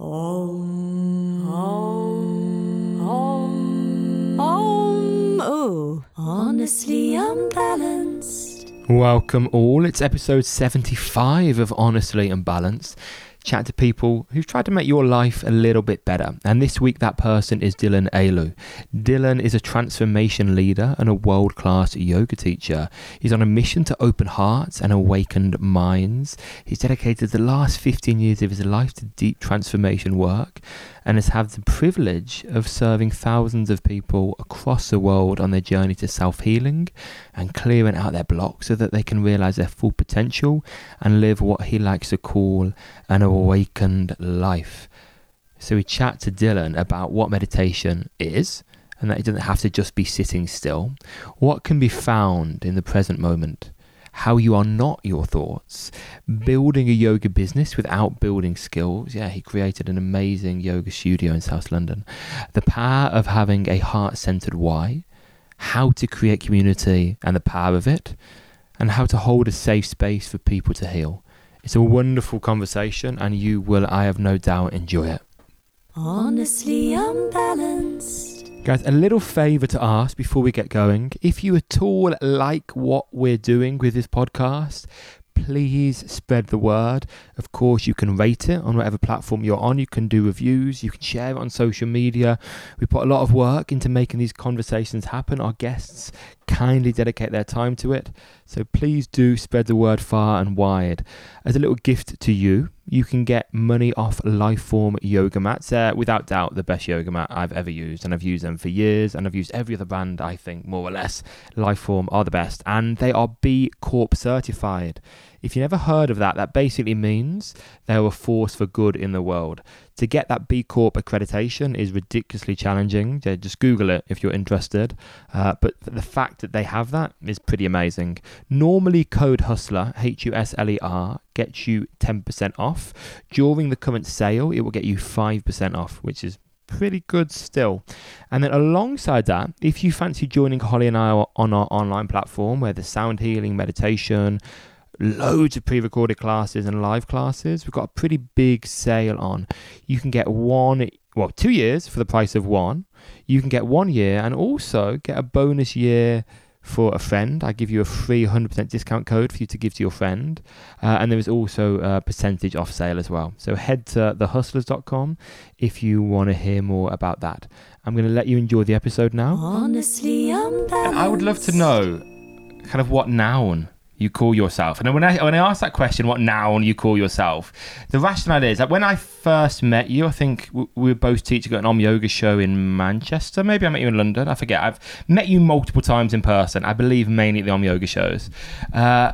Om, om, om, om. Ooh, honestly unbalanced. Welcome all. It's episode 75 of Honestly Unbalanced. Chat to people who've tried to make your life a little bit better. And this week, that person is Dylan Ayaloo. Dylan is a transformation leader and a world class yoga teacher. He's on a mission to open hearts and awakened minds. He's dedicated the last 15 years of his life to deep transformation work and has had the privilege of serving thousands of people across the world on their journey to self healing and clearing out their blocks so that they can realize their full potential and live what he likes to call an awakened life. So we chat to Dylan about what meditation is and that it doesn't have to just be sitting still, what can be found in the present moment how you are not your thoughts, building a yoga business without building skills. Yeah, he created an amazing yoga studio in South London. The power of having a heart centered why, how to create community and the power of it, and how to hold a safe space for people to heal. It's a wonderful conversation, and you will, I have no doubt, enjoy it. Honestly unbalanced. Guys, a little favour to ask before we get going. If you at all like what we're doing with this podcast, please spread the word. Of course, you can rate it on whatever platform you're on. You can do reviews. You can share it on social media. We put a lot of work into making these conversations happen. Our guests kindly dedicate their time to it. So please do spread the word far and wide. As a little gift to you, you can get money off Liforme yoga mats. They're without doubt the best yoga mat I've ever used, and I've used them for years, and I've used every other brand, I think, more or less. Liforme are the best, and they are B Corp certified. If you never heard of that, that basically means they're a force for good in the world. To get that B Corp accreditation is ridiculously challenging. Just Google it if you're interested. Uh, but the fact that they have that is pretty amazing. Normally, code Husler, H U S L E R, gets you 10% off. During the current sale, it will get you 5% off, which is pretty good still. And then alongside that, if you fancy joining Holly and I on our online platform where the sound healing, meditation, loads of pre-recorded classes and live classes. We've got a pretty big sale on. You can get one, well, two years for the price of one. You can get one year and also get a bonus year for a friend. I give you a free 100% discount code for you to give to your friend. Uh, and there is also a percentage off sale as well. So head to thehuslers.com if you want to hear more about that. I'm going to let you enjoy the episode now. Honestly unbalanced. And I would love to know kind of what noun you call yourself. And when I when I ask that question, what noun you call yourself, the rationale is that when I first met you, I think we were both teaching at an Om Yoga show in Manchester. Maybe I met you in London. I forget. I've met you multiple times in person. I believe mainly at the Om Yoga shows. Uh,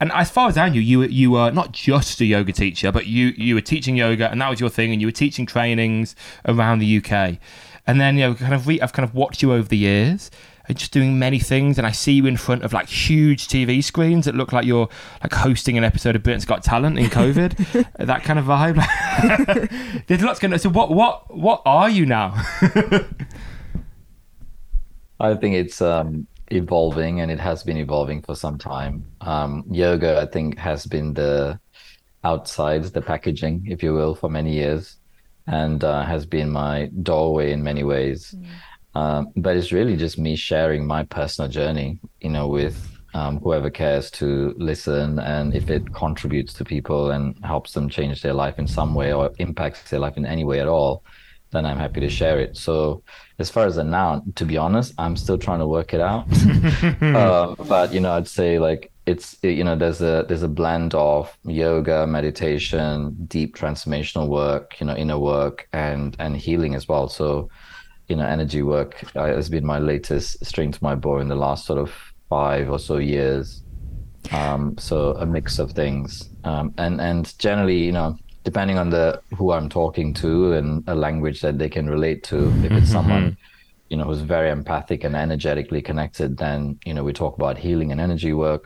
and as far as I knew, you you were not just a yoga teacher, but you you were teaching yoga, and that was your thing, and you were teaching trainings around the UK. And then you know, kind of re- I've kind of watched you over the years, just doing many things and I see you in front of like huge TV screens that look like you're like hosting an episode of Britain's Got Talent in COVID, that kind of vibe. There's lots going on. So what what what are you now? I think it's um, evolving and it has been evolving for some time. Um, yoga, I think, has been the outside, the packaging, if you will, for many years and uh, has been my doorway in many ways. Mm. Um, but it's really just me sharing my personal journey, you know, with um, whoever cares to listen. And if it contributes to people and helps them change their life in some way or impacts their life in any way at all, then I'm happy to share it. So, as far as a noun, to be honest, I'm still trying to work it out. uh, but you know, I'd say like it's you know there's a there's a blend of yoga, meditation, deep transformational work, you know, inner work, and and healing as well. So you know, energy work uh, has been my latest string to my bow in the last sort of five or so years. Um, so a mix of things, um, and and generally, you know, depending on the who I'm talking to and a language that they can relate to. If it's someone, you know, who's very empathic and energetically connected, then you know we talk about healing and energy work.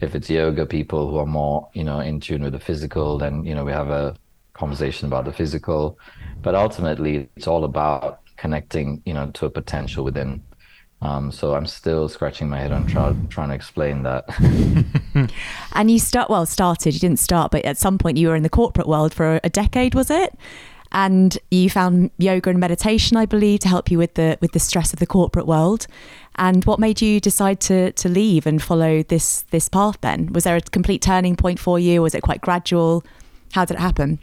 If it's yoga people who are more, you know, in tune with the physical, then you know we have a conversation about the physical. But ultimately, it's all about connecting, you know, to a potential within. Um, so I'm still scratching my head on try, trying to explain that. and you start well started. You didn't start, but at some point you were in the corporate world for a decade, was it? and you found yoga and meditation, I believe, to help you with the with the stress of the corporate world. And what made you decide to to leave and follow this this path? Then was there a complete turning point for you? Was it quite gradual? How did it happen?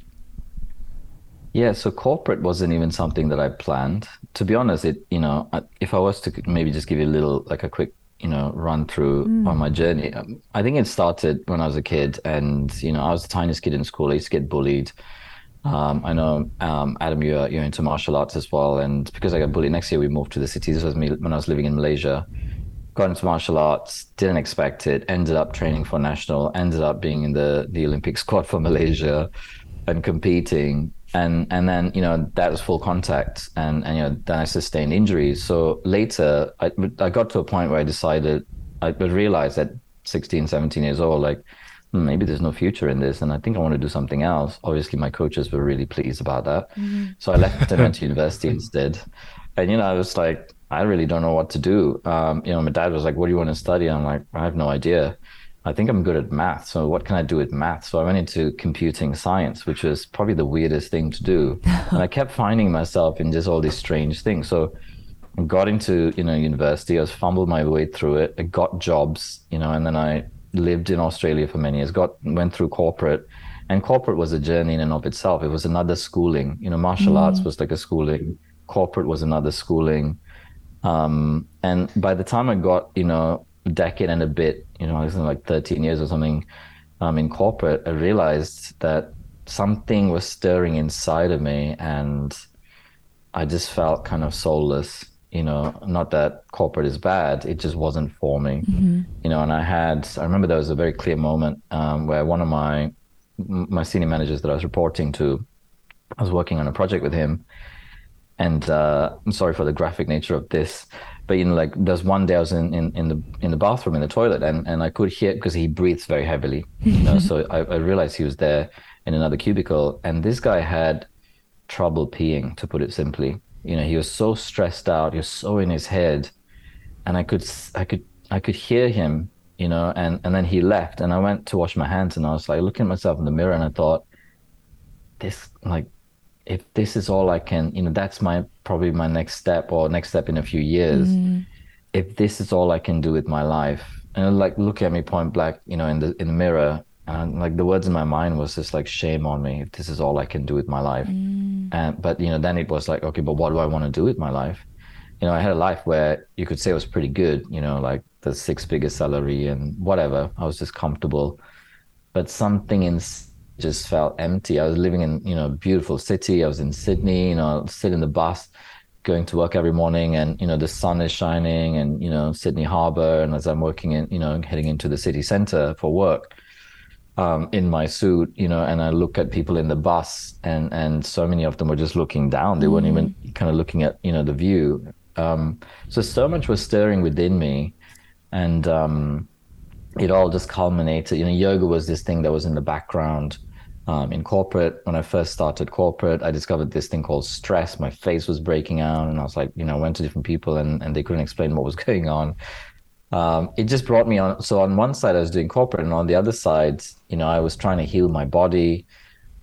Yeah, so corporate wasn't even something that I planned. To be honest, it you know, if I was to maybe just give you a little like a quick you know run through mm. on my journey, um, I think it started when I was a kid, and you know, I was the tiniest kid in school. I used to get bullied. Um, I know um, Adam, you're you're into martial arts as well, and because I got bullied, next year we moved to the city. This was me when I was living in Malaysia. Got into martial arts, didn't expect it. Ended up training for national. Ended up being in the the Olympic squad for Malaysia, and competing and and then you know that was full contact and and you know then i sustained injuries. So later i, I got to a point where i decided i realized at 16 17 years old like hmm, maybe there's no future in this and i think i want to do something else. Obviously my coaches were really pleased about that. Mm-hmm. so i left and went to university instead. And you know i was like i really don't know what to do. Um, you know my dad was like what do you want to study? I'm like i have no idea I think I'm good at math. So what can I do with math? So I went into computing science, which was probably the weirdest thing to do. and I kept finding myself in just all these strange things. So I got into, you know, university. I was fumbled my way through it. I got jobs, you know, and then I lived in Australia for many years, got went through corporate. And corporate was a journey in and of itself. It was another schooling. You know, martial mm. arts was like a schooling. Corporate was another schooling. Um, and by the time I got, you know, decade and a bit, you know, I was like 13 years or something um, in corporate, I realized that something was stirring inside of me and I just felt kind of soulless. You know, not that corporate is bad, it just wasn't for me. Mm-hmm. You know, and I had, I remember there was a very clear moment um, where one of my my senior managers that I was reporting to, I was working on a project with him, and uh, I'm sorry for the graphic nature of this, but you know, like there's one day I was in, in, in the in the bathroom in the toilet, and, and I could hear because he breathes very heavily, you know. so I, I realized he was there in another cubicle, and this guy had trouble peeing, to put it simply. You know, he was so stressed out, he was so in his head, and I could I could I could hear him, you know, and and then he left, and I went to wash my hands, and I was like looking at myself in the mirror, and I thought, this like if this is all I can, you know, that's my probably my next step or next step in a few years. Mm. If this is all I can do with my life, and like look at me point blank, you know, in the in the mirror, and like the words in my mind was just like shame on me if this is all I can do with my life. Mm. And but you know, then it was like okay, but what do I want to do with my life? You know, I had a life where you could say it was pretty good. You know, like the six figure salary and whatever. I was just comfortable, but something in just felt empty. I was living in, you know, a beautiful city. I was in Sydney, you know, sit in the bus, going to work every morning and, you know, the sun is shining and, you know, Sydney Harbor. And as I'm working in, you know, heading into the city center for work, um, in my suit, you know, and I look at people in the bus and, and so many of them were just looking down. They mm. weren't even kind of looking at, you know, the view. Um, so, so much was stirring within me. And, um, it all just culminated. You know, yoga was this thing that was in the background. Um, in corporate, when I first started corporate, I discovered this thing called stress. My face was breaking out, and I was like, you know, I went to different people, and, and they couldn't explain what was going on. Um, it just brought me on. So on one side, I was doing corporate, and on the other side, you know, I was trying to heal my body.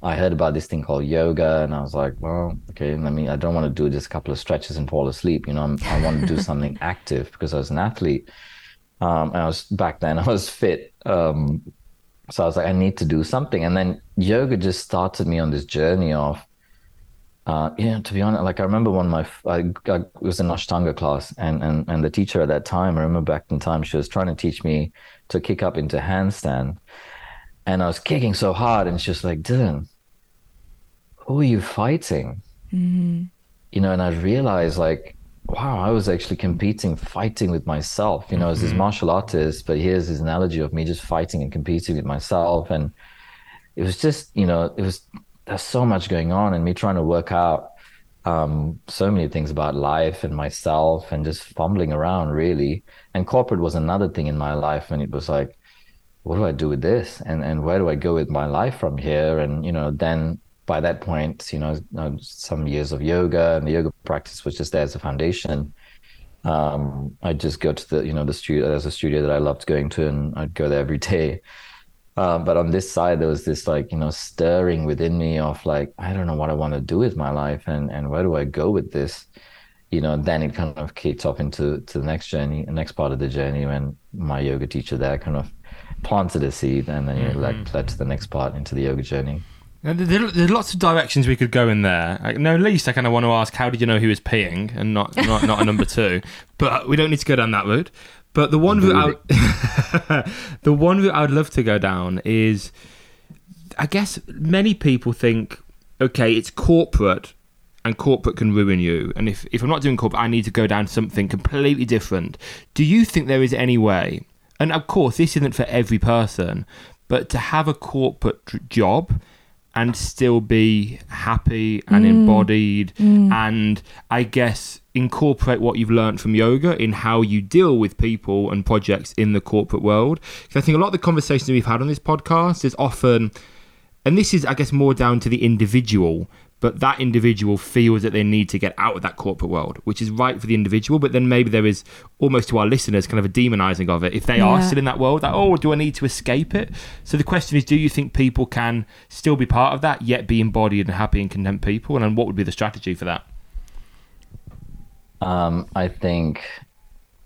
I heard about this thing called yoga, and I was like, well, okay. I mean, I don't want to do just a couple of stretches and fall asleep. You know, I'm, i want to do something active because I was an athlete. Um, I was back then I was fit. Um, so I was like, I need to do something. And then yoga just started me on this journey of, uh, yeah, to be honest, like I remember one of my, I, I was in Ashtanga class and, and, and the teacher at that time, I remember back in time, she was trying to teach me to kick up into handstand. And I was kicking so hard and she's just like, Dylan, who are you fighting? Mm-hmm. You know, and I realized like, wow, I was actually competing, fighting with myself, you know, as this mm-hmm. martial artist. But here's his analogy of me just fighting and competing with myself. And it was just, you know, it was, there's so much going on and me trying to work out um, so many things about life and myself and just fumbling around really. And corporate was another thing in my life. And it was like, what do I do with this? And, and where do I go with my life from here? And, you know, then by that point, you know, some years of yoga and the yoga practice was just there as a foundation. Um, I'd just go to the, you know, the studio. There's a studio that I loved going to, and I'd go there every day. Uh, but on this side, there was this like you know stirring within me of like I don't know what I want to do with my life and and where do I go with this, you know. Then it kind of kicked off into to the next journey, the next part of the journey when my yoga teacher there kind of planted a seed, and then you know, like led to the next part into the yoga journey. Now, there- There's lots of directions we could go in there. Like, No, least I kind of want to ask, how did you know he was peeing and not not, not a number two? But we don't need to go down that route. But the one route I would, the one route I would love to go down is, I guess many people think, okay, it's corporate, and corporate can ruin you. And if if I'm not doing corporate, I need to go down something completely different. Do you think there is any way? And of course, this isn't for every person, but to have a corporate job and still be happy and mm. embodied mm. and I guess incorporate what you've learned from yoga in how you deal with people and projects in the corporate world. Because I think a lot of the conversations we've had on this podcast is often and this is I guess more down to the individual but that individual feels that they need to get out of that corporate world which is right for the individual but then maybe there is almost to our listeners kind of a demonizing of it. If they are still in that world like oh do I need to escape it? So the question is do you think people can still be part of that yet be embodied and happy and content people? And then what would be the strategy for that? Um, I think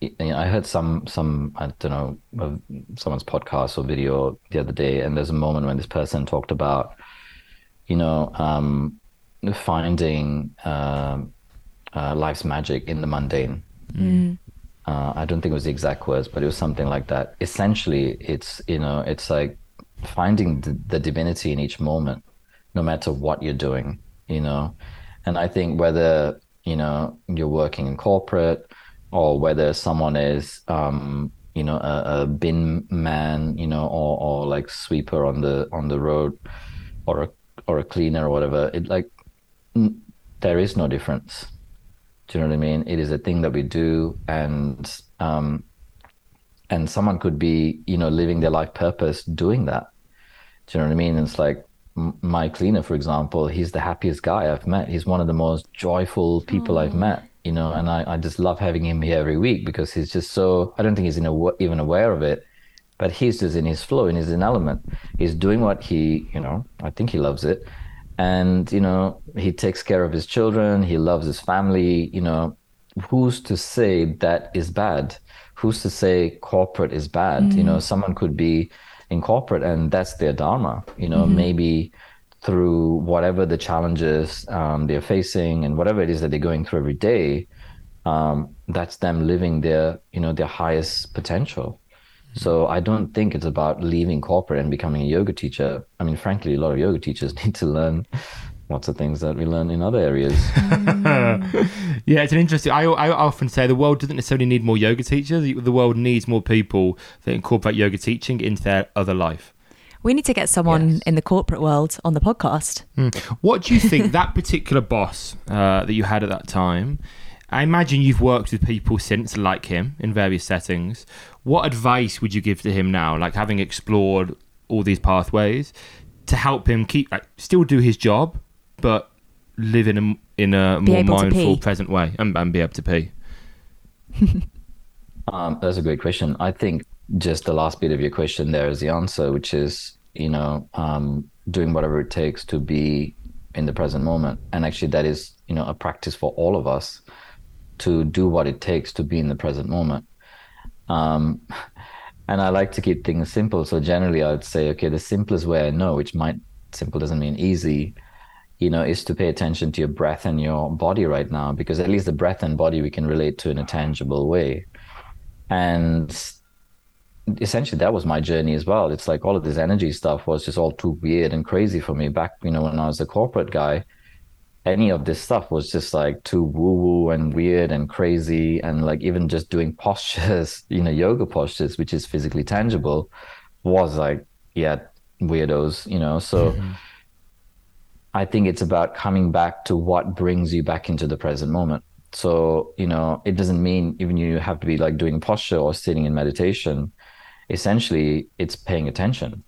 you know, I heard some some I don't know of someone's podcast or video the other day, and there's a moment when this person talked about, you know, um, finding um, uh, life's magic in the mundane. Uh, I don't think it was the exact words, but it was something like that. Essentially, it's you know, it's like finding the, the divinity in each moment, no matter what you're doing, you know. And I think whether you know you're working in corporate or whether someone is um, you know a, a bin man, you know, or or like sweeper on the on the road, or a or a cleaner or whatever, it like there is no difference. Do you know what I mean? It is a thing that we do, and um, and someone could be, you know, living their life purpose doing that. Do you know what I mean? It's like my cleaner, for example. He's the happiest guy I've met. He's one of the most joyful people I've met. You know, and I, I just love having him here every week because he's just so. I don't think he's in a, even aware of it, but he's just in his flow, in his in element. He's doing what he, you know, I think he loves it, and you know, he takes care of his children. He loves his family. You know, who's to say that is bad? Who's to say corporate is bad? You know, someone could be in corporate and that's their dharma. You know, maybe through whatever the challenges um, they're facing and whatever it is that they're going through every day, um, that's them living their, you know, their highest potential. So I don't think it's about leaving corporate and becoming a yoga teacher. I mean, frankly, a lot of yoga teachers need to learn lots of things that we learn in other areas. Yeah, it's an interesting. I, I often say the world doesn't necessarily need more yoga teachers. The world needs more people that incorporate yoga teaching into their other life. We need to get someone Yes. in the corporate world on the podcast. What do you think that particular boss uh, that you had at that time? I imagine you've worked with people since like him in various settings. What advice would you give to him now, like having explored all these pathways, to help him keep like, still do his job, but live in a in a Be more mindful, present way, and, and be able to pee? Um, that's a great question. I think just the last bit of your question there is the answer, which is, you know, um, doing whatever it takes to be in the present moment. And actually, that is, you know, a practice for all of us to do what it takes to be in the present moment. Um, and I like to keep things simple. So generally, I would say, okay, the simplest way I know, which might simple doesn't mean easy, you know, is to pay attention to your breath and your body right now, because at least the breath and body we can relate to in a tangible way. And essentially, that was my journey as well. It's like all of this energy stuff was just all too weird and crazy for me back, you know, when I was a corporate guy. Any of this stuff was just like too woo woo and weird and crazy. And like even just doing postures, you know, yoga postures, which is physically tangible, was like, yeah, weirdos, you know. So mm-hmm. I think it's about coming back to what brings you back into the present moment. So, you know, it doesn't mean even you have to be like doing posture or sitting in meditation. Essentially, it's paying attention,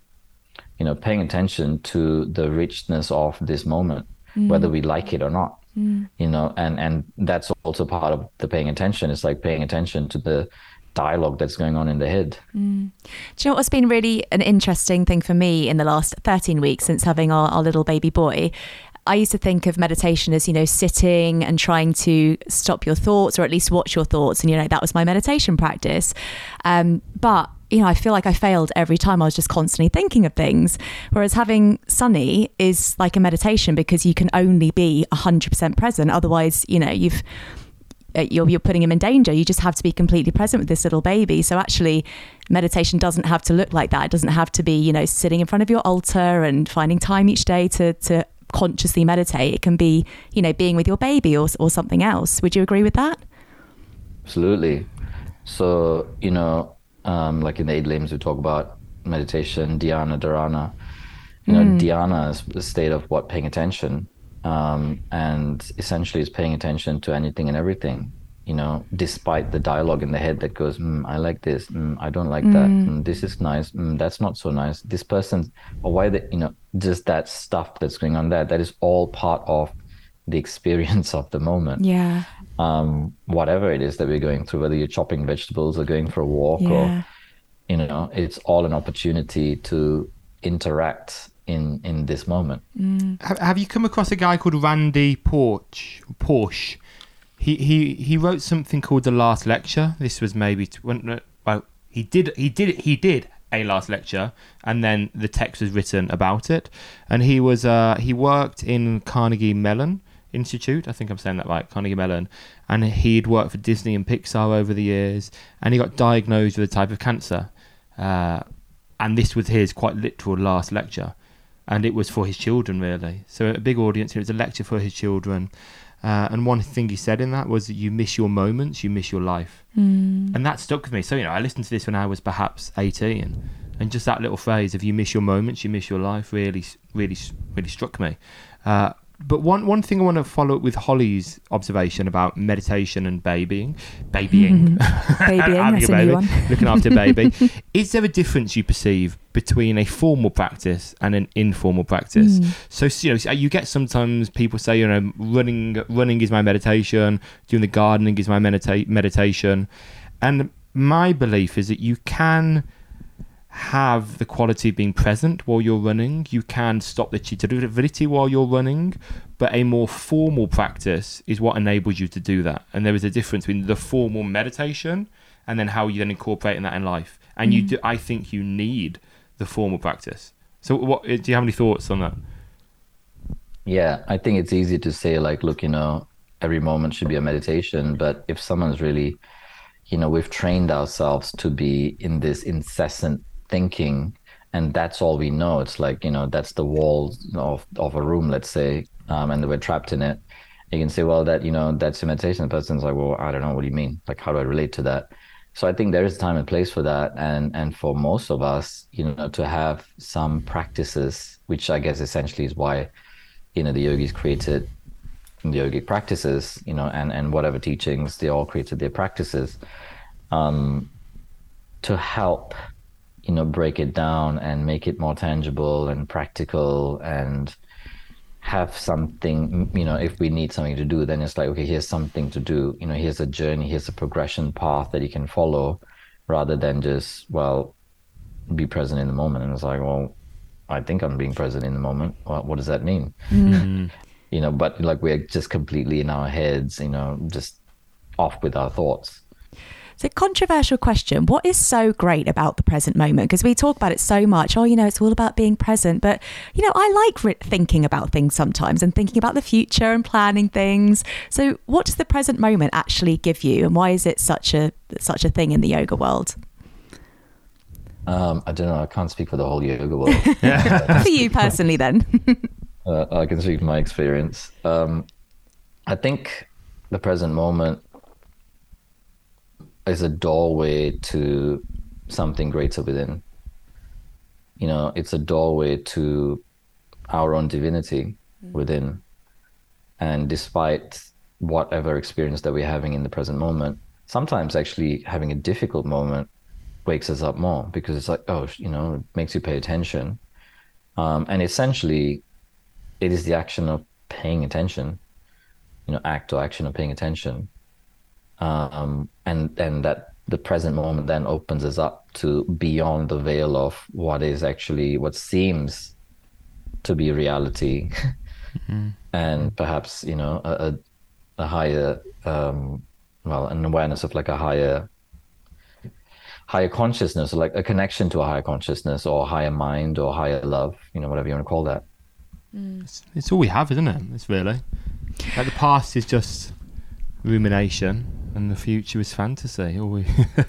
you know, paying attention to the richness of this moment, whether mm. we like it or not, mm. you know, and, and that's also part of the paying attention. It's like paying attention to the dialogue that's going on in the head. Mm. Do you know what's been really an interesting thing for me in the last 13 weeks since having our, our little baby boy? I used to think of meditation as, you know, sitting and trying to stop your thoughts or at least watch your thoughts. And, you know, that was my meditation practice. Um, but, you know, I feel like I failed every time I was just constantly thinking of things. Whereas having Sunny is like a meditation because you can only be 100% present. Otherwise, you know, you've uh, you're, you're putting him in danger. You just have to be completely present with this little baby. So actually, meditation doesn't have to look like that. It doesn't have to be, you know, sitting in front of your altar and finding time each day to to consciously meditate. It can be, you know, being with your baby or or something else. Would you agree with that? Absolutely. So, you know, um, like in the eight limbs, we talk about meditation, dhyana, dharana. You know, dhyana is the state of what? Paying attention. Um, and essentially is paying attention to anything and everything, you know, despite the dialogue in the head that goes, mm, I like this, mm, I don't like that, mm, this is nice, mm, that's not so nice. This person, or why that, you know, just that stuff that's going on there, that is all part of the experience of the moment. Yeah. Um, whatever it is that we're going through, whether you're chopping vegetables or going for a walk Yeah. or, you know, it's all an opportunity to interact in in this moment. Have, have you come across a guy called Randy Porch? Porsche. He he he wrote something called the Last Lecture. This was maybe t- when, no, well he did he did he did a last lecture, and then the text was written about it. And he was uh he worked in Carnegie Mellon Institute. I think I'm saying that right, Carnegie Mellon. And he'd worked for Disney and Pixar over the years, and he got diagnosed with a type of cancer. Uh, and this was his quite literal last lecture and it was for his children really so a big audience it was a lecture for his children uh, and one thing he said in that was that you miss your moments you miss your life and that stuck with me so you know i listened to this when i was perhaps 18 and just that little phrase of you miss your moments you miss your life really really really struck me uh, but one one thing I want to follow up with Holly's observation about meditation and babying, babying, mm-hmm. Babying, that's a a new one. looking after baby. Is there a difference you perceive between a formal practice and an informal practice? Mm. So you know, you get sometimes people say, you know, running running is my meditation, doing the gardening is my medita- meditation, and my belief is that you can have the quality of being present while you're running. You can stop the chitta vritti while you're running, but a more formal practice is what enables you to do that. And there is a difference between the formal meditation and then how you then incorporate that in life. And you, mm-hmm. do, I think, you need the formal practice. So, what do you have any thoughts on that? Yeah, I think it's easy to say like, look, you know, every moment should be a meditation, but if someone's really, you know, we've trained ourselves to be in this incessant thinking and that's all we know. It's like, you know, that's the walls of of a room, let's say, um, and we're trapped in it. You can say, well, that, you know, that's a meditation. The person's like, well, I don't know, what do you mean? Like, how do I relate to that? So I think there is time and place for that, and and for most of us, you know, to have some practices, which I guess essentially is why, you know, the yogis created the yogic practices, you know, and and whatever teachings they all created their practices, um, to help, you know, break it down and make it more tangible and practical and have something you know if we need something to do then it's like okay here's something to do. You know here's a journey here's a progression path that you can follow rather than just well be present in the moment. And it's like well i think i'm being present in the moment. Well, what does that mean? Mm-hmm. You know but like we're just completely in our heads you know just off with our thoughts It's a controversial question. What is so great about the present moment? Because we talk about it so much. Oh, you know, it's all about being present. But, you know, I like re- thinking about things sometimes and thinking about the future and planning things. So, what does the present moment actually give you? And why is it such a such a thing in the yoga world? um i don't know i can't speak for the whole yoga world For you personally, then. uh, I can speak from my experience. Um, I think the present moment is a doorway to something greater within. You know, it's a doorway to our own divinity within. And despite whatever experience that we're having in the present moment, sometimes actually having a difficult moment wakes us up more because it's like, oh, you know, it makes you pay attention. Um, and essentially, it is the action of paying attention, you know, act or action of paying attention. Um, and and that the present moment then opens us up to beyond the veil of what is actually what seems to be reality. Mm-hmm. and perhaps you know a, a, a higher um, well an awareness of like a higher higher consciousness or like a connection to a higher consciousness or higher mind or higher love you know whatever you want to call that. Mm. it's, it's all we have isn't it? It's really. Like the past is just rumination and the future is fantasy. We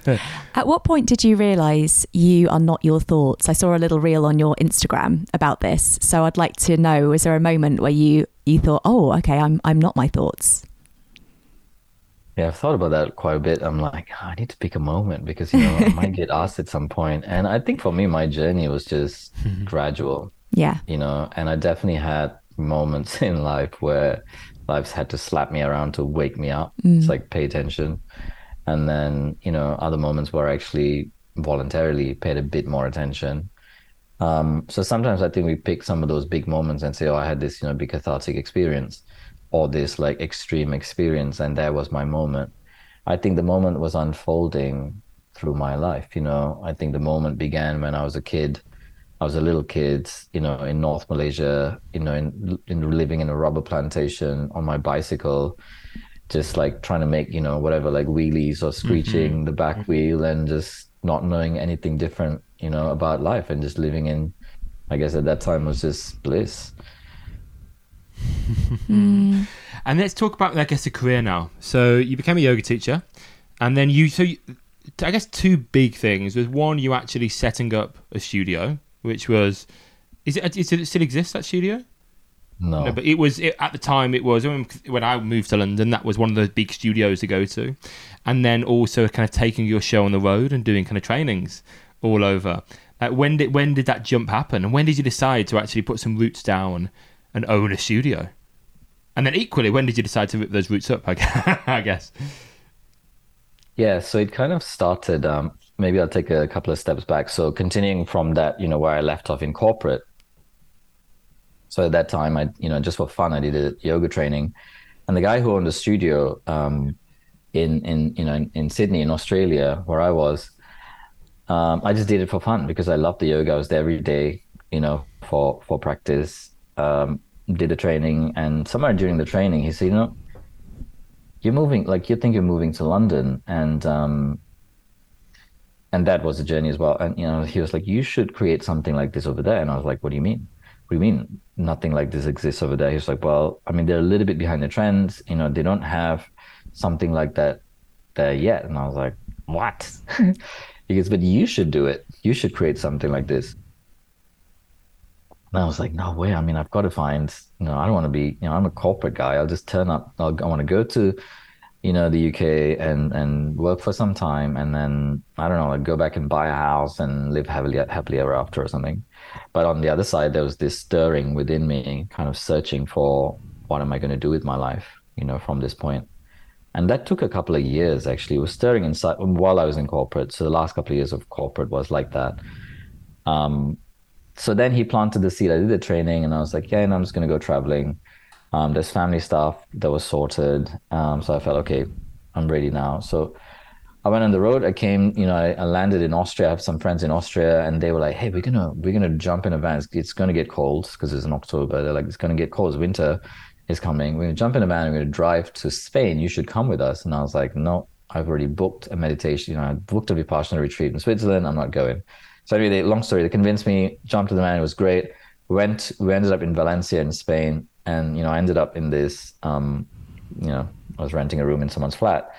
At what point did you realise you are not your thoughts? I saw a little reel on your Instagram about this, so I'd like to know: was there a moment where you you thought, "Oh, okay, I'm I'm not my thoughts"? Yeah, I've thought about that quite a bit. I'm like, oh, I need to pick a moment because you know I might get asked at some point. point, and I think for me, my journey was just gradual. Yeah, you know, and I definitely had moments in life where life's had to slap me around to wake me up. Mm. It's like pay attention. And then, you know, other moments where I actually voluntarily paid a bit more attention. Um, so sometimes I think we pick some of those big moments and say, oh, I had this, you know, big cathartic experience or this like extreme experience, and that was my moment. I think the moment was unfolding through my life. You know, I think the moment began when I was a kid I was a little kid, you know, in North Malaysia, you know, in, in living in a rubber plantation on my bicycle, just like trying to make, you know, whatever, like wheelies or screeching mm-hmm. the back wheel and just not knowing anything different, you know, about life and just living in, I guess at that time was just bliss. mm. And let's talk about, I guess, a career now. So you became a yoga teacher, and then you, so you, I guess two big things. Was one, you actually setting up a studio, which was is it, is it still exists that studio? No. no but it was it, at the time. It was when I moved to London. That was one of the big studios to go to, and then also kind of taking your show on the road and doing kind of trainings all over. Like when did when did that jump happen, and when did you decide to actually put some roots down and own a studio? And then equally, when did you decide to rip those roots up? I guess. Yeah, so it kind of started. Um, maybe I'll take a couple of steps back. So continuing from that, you know, where I left off in corporate. So at that time, I, you know, just for fun, I did a yoga training, and the guy who owned the studio um, in in you know in, in, Sydney in Australia, where I was, um, I just did it for fun because I loved the yoga. I was there every day, you know, for for practice. Um, did the training, and somewhere during the training, he said, you know, you're moving, like you think you're moving to London, and um, and that was a journey as well. And you know, he was like, "You should create something like this over there." And I was like, "What do you mean? What do you mean nothing like this exists over there?" He was like, "Well, I mean, they're a little bit behind the trends. You know, they don't have something like that there yet." And I was like, "What?" he goes, "But you should do it. You should create something like this." And I was like, "No way! I mean, I've got to find. You know, I don't want to be. You know, I'm a corporate guy. I'll just turn up. I'll, I want to go to." You know the UK and and work for some time and then I don't know like go back and buy a house and live happily happily ever after or something. But on the other side, there was this stirring within me, kind of searching for what am I going to do with my life, you know, from this point. And that took a couple of years actually. It was stirring inside while I was in corporate. So the last couple of years of corporate was like that. Um, so then he planted the seed. I did the training and I was like, yeah, and I'm just going to go traveling um, there's family stuff that was sorted. Um, so I felt, okay, I'm ready now. So I went on the road. I came, you know, I, I, landed in Austria. I have some friends in Austria, and they were like, "Hey, we're gonna we're gonna jump in a van. It's, it's gonna get cold because it's in October. They're like, it's gonna get cold. Winter is coming. We're gonna jump in a van. We're gonna drive to Spain. You should come with us." And I was like, "No, I've already booked a meditation. You know, I booked a vipassana retreat in Switzerland. I'm not going." So anyway, they, long story. They convinced me. Jumped in the van. It was great. We went. We ended up in Valencia in Spain and you know i ended up in this um, you know i was renting a room in someone's flat.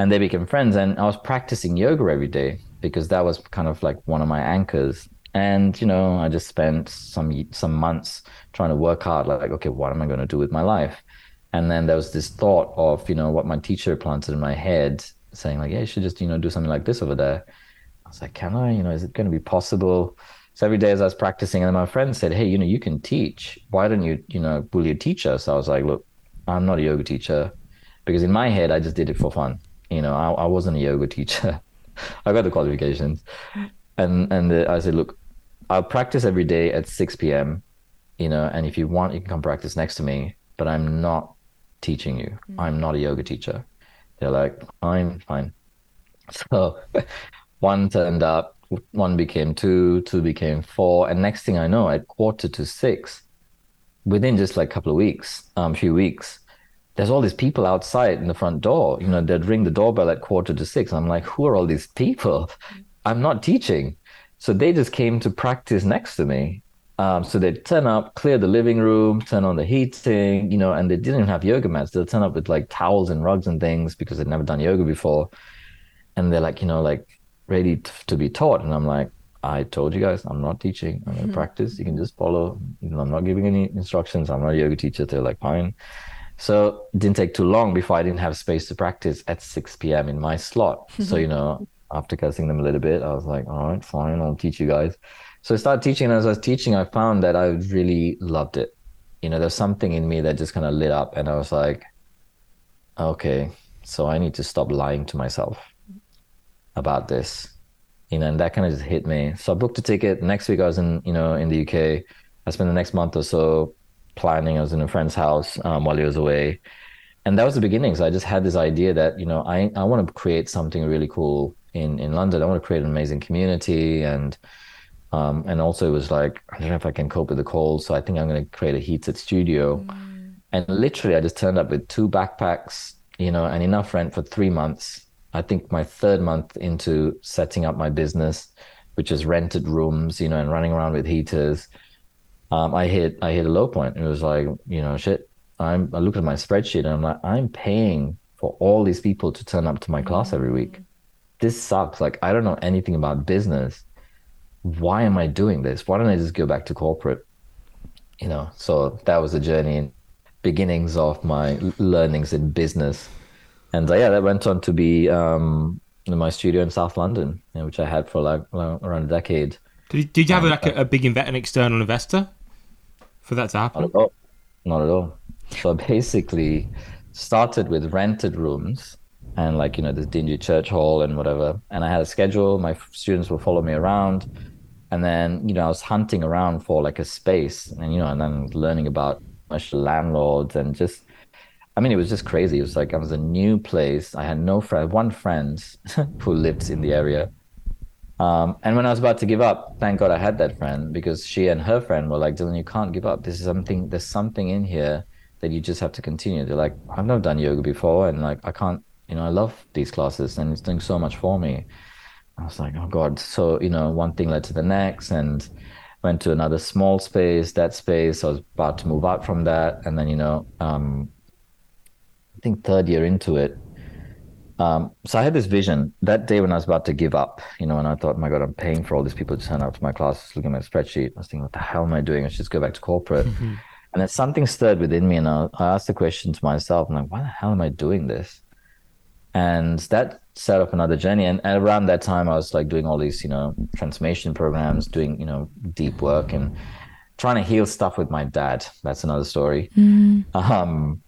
And they became friends. And i was practicing yoga every day because that was kind of like one of my anchors. And you know i just spent some some months trying to work hard like okay what am i going to do with my life? And then there was this thought of you know what my teacher planted in my head saying like yeah you should just you know do something like this over there. I was like can i? You know is it going to be possible so every day as I was practicing, and my friend said, "Hey, you know, you can teach. Why don't you, you know, will you teach us?" I was like, "Look, I'm not a yoga teacher," because in my head, I just did it for fun. You know, I, I wasn't a yoga teacher. I got the qualifications, and and the, I said, "Look, I'll practice every day at 6 p.m. You know, and if you want, you can come practice next to me. But I'm not teaching you. Mm-hmm. I'm not a yoga teacher." They're like, "I'm fine." So one turned up, one became two, two became four, and next thing I know, at quarter to six, within just like a couple of weeks, um, few weeks, there's all these people outside in the front door. You know, they'd ring the doorbell at quarter to six. I'm like, who are all these people? I'm not teaching. So they just came to practice next to me. Um, so they'd turn up, clear the living room, turn on the heating, you know, and they didn't even have yoga mats. They'll turn up with like towels and rugs and things because they'd never done yoga before. And they're like, you know, like ready t- to be taught. And I'm like, I told you guys, I'm not teaching. I'm going to mm-hmm. practice. You can just follow. You know, I'm not giving any instructions. I'm not a yoga teacher. They're like, fine. So it didn't take too long before I didn't have space to practice at 6 p.m. in my slot. so, you know, after cussing them a little bit, I was like, all right, fine, I'll teach you guys. So I started teaching. And as I was teaching, I found that I really loved it. You know, there's something in me that just kind of lit up. And I was like, okay, so I need to stop lying to myself about this. You know, and that kind of just hit me. So I booked a ticket. Next week I was in, you know, in the UK. I spent the next month or so planning. I was in a friend's house um, while he was away. And that was the beginning. So I just had this idea that, you know, I, I want to create something really cool in, in London. I want to create an amazing community. And um, and also it was like, I don't know if I can cope with the cold. So I think I'm going to create a heated studio. Mm. And literally I just turned up with two backpacks, you know, and enough rent for three months. I think my third month into setting up my business, which is rented rooms, you know, and running around with heaters um, I hit I hit a low point. It was like, you know, shit. I'm I look at my spreadsheet and I'm like, I'm paying for all these people to turn up to my class every week. Mm. This sucks. Like I don't know anything about business. Why am I doing this? Why don't I just go back to corporate? You know, so that was the journey beginnings of my learnings in business. And uh, yeah, that went on to be um, in my studio in South London, you know, which I had for like around a decade. Did, did you have um, like a, a big inve- an external investor? for that to happen? Not at all. Not at all. So I basically, started with rented rooms and like you know this dingy church hall and whatever. And I had a schedule. My students would follow me around, and then you know I was hunting around for like a space, and you know, and then learning about much landlords and just. I mean, it was just crazy. It was like I was a new place. I had no friend, one friend who lived in the area, um, and when I was about to give up, thank God I had that friend because she and her friend were like, Dylan, you can't give up. This is something, there's something in here that you just have to continue. They're like, I've never done yoga before. And like, I can't, you know, I love these classes and it's doing so much for me. I was like, oh God. So, you know, one thing led to the next and went to another small space, that space. I was about to move out from that. And then, you know, um, I think third year into it, um, so I had this vision that day when I was about to give up, you know, and I thought, my God, I'm paying for all these people to turn up to my classes, looking at my spreadsheet. I was thinking, what the hell am I doing? I should just go back to corporate. Mm-hmm. And then something stirred within me, and I, I asked the question to myself, I'm like, why the hell am I doing this? And that set up another journey. And, and around that time, I was like doing all these, you know, transformation programs, doing, you know, deep work and trying to heal stuff with my dad. That's another story. Mm-hmm. Um,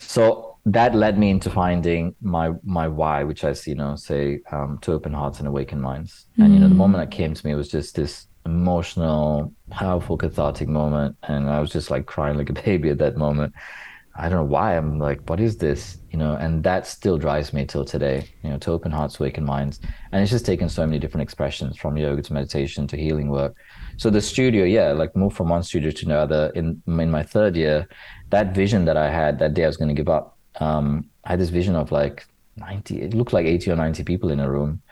so that led me into finding my my why, which I you know say um, to open hearts and awaken minds. Mm. And you know, the moment that came to me was just this emotional, powerful, cathartic moment, and I was just like crying like a baby at that moment. I don't know why. I'm like, what is this? You know, and that still drives me till today. You know, to open hearts, awaken minds, and it's just taken so many different expressions from yoga to meditation to healing work. So the studio, yeah, like moved from one studio to another. In in my third year, that vision that I had that day I was going to give up um, I had this vision of like 90, it looked like 80 or 90 people in a room.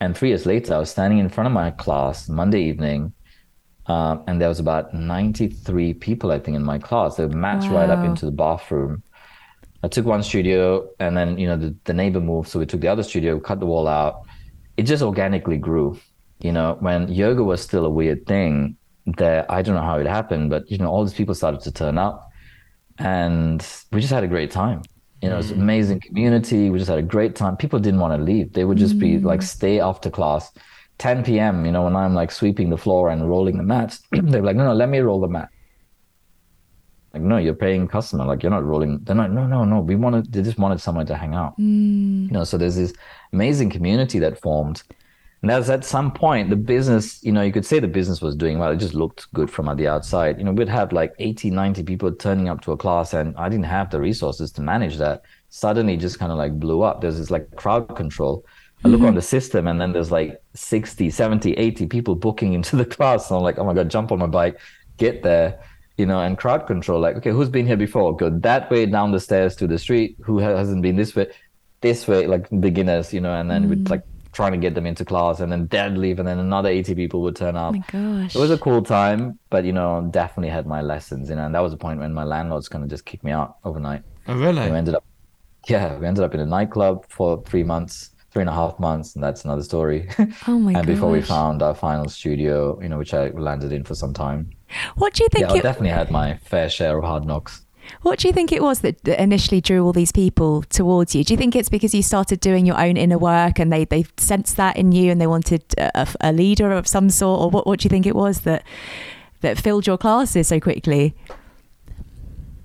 And three years later, I was standing in front of my class Monday evening, uh, and there was about 93 people, I think, in my class. They matched wow. right up into the bathroom. I took one studio, and then you know the, the neighbor moved, so we took the other studio, cut the wall out. It just organically grew. You know, when yoga was still a weird thing, that I don't know how it happened, but you know, all these people started to turn up and we just had a great time. You know, mm. it's an amazing community. We just had a great time. People didn't want to leave. They would just mm. be like, stay after class. 10 p.m., you know, when I'm like sweeping the floor and rolling the mats, they're like, no, no, let me roll the mat. Like, no, you're paying customer. Like, you're not rolling. They're like, no, no, no. We wanted, they just wanted someone to hang out. Mm. You know, so there's this amazing community that formed. And that's at some point the business, you know, you could say the business was doing well. It just looked good from the outside. You know, we'd have like 80, 90 people turning up to a class and I didn't have the resources to manage that. Suddenly just kind of like blew up. There's this like crowd control. I look on mm-hmm. the system and then there's like 60, 70, 80 people booking into the class. And I'm like, oh my God, jump on my bike, get there, you know, and crowd control. Like, okay, who's been here before? Go that way down the stairs to the street. Who hasn't been this way? This way, like beginners, you know, and then we'd mm-hmm. like trying to get them into class and then they'd leave and then another 80 people would turn up. Oh my gosh. It was a cool time, but you know, definitely had my lessons, you know, and that was the point when my landlord's kind of just kicked me out overnight. Oh, really? We ended up, yeah, we ended up in a nightclub for three months, three and a half months, and that's another story. Oh my and before we found our final studio, you know, which I landed in for some time. What do you think Yeah, I definitely had my fair share of hard knocks. What do you think it was that that initially drew all these people towards you? Do you think it's because you started doing your own inner work and they, they sensed that in you and they wanted a, a leader of some sort? Or what, what do you think it was that that filled your classes so quickly?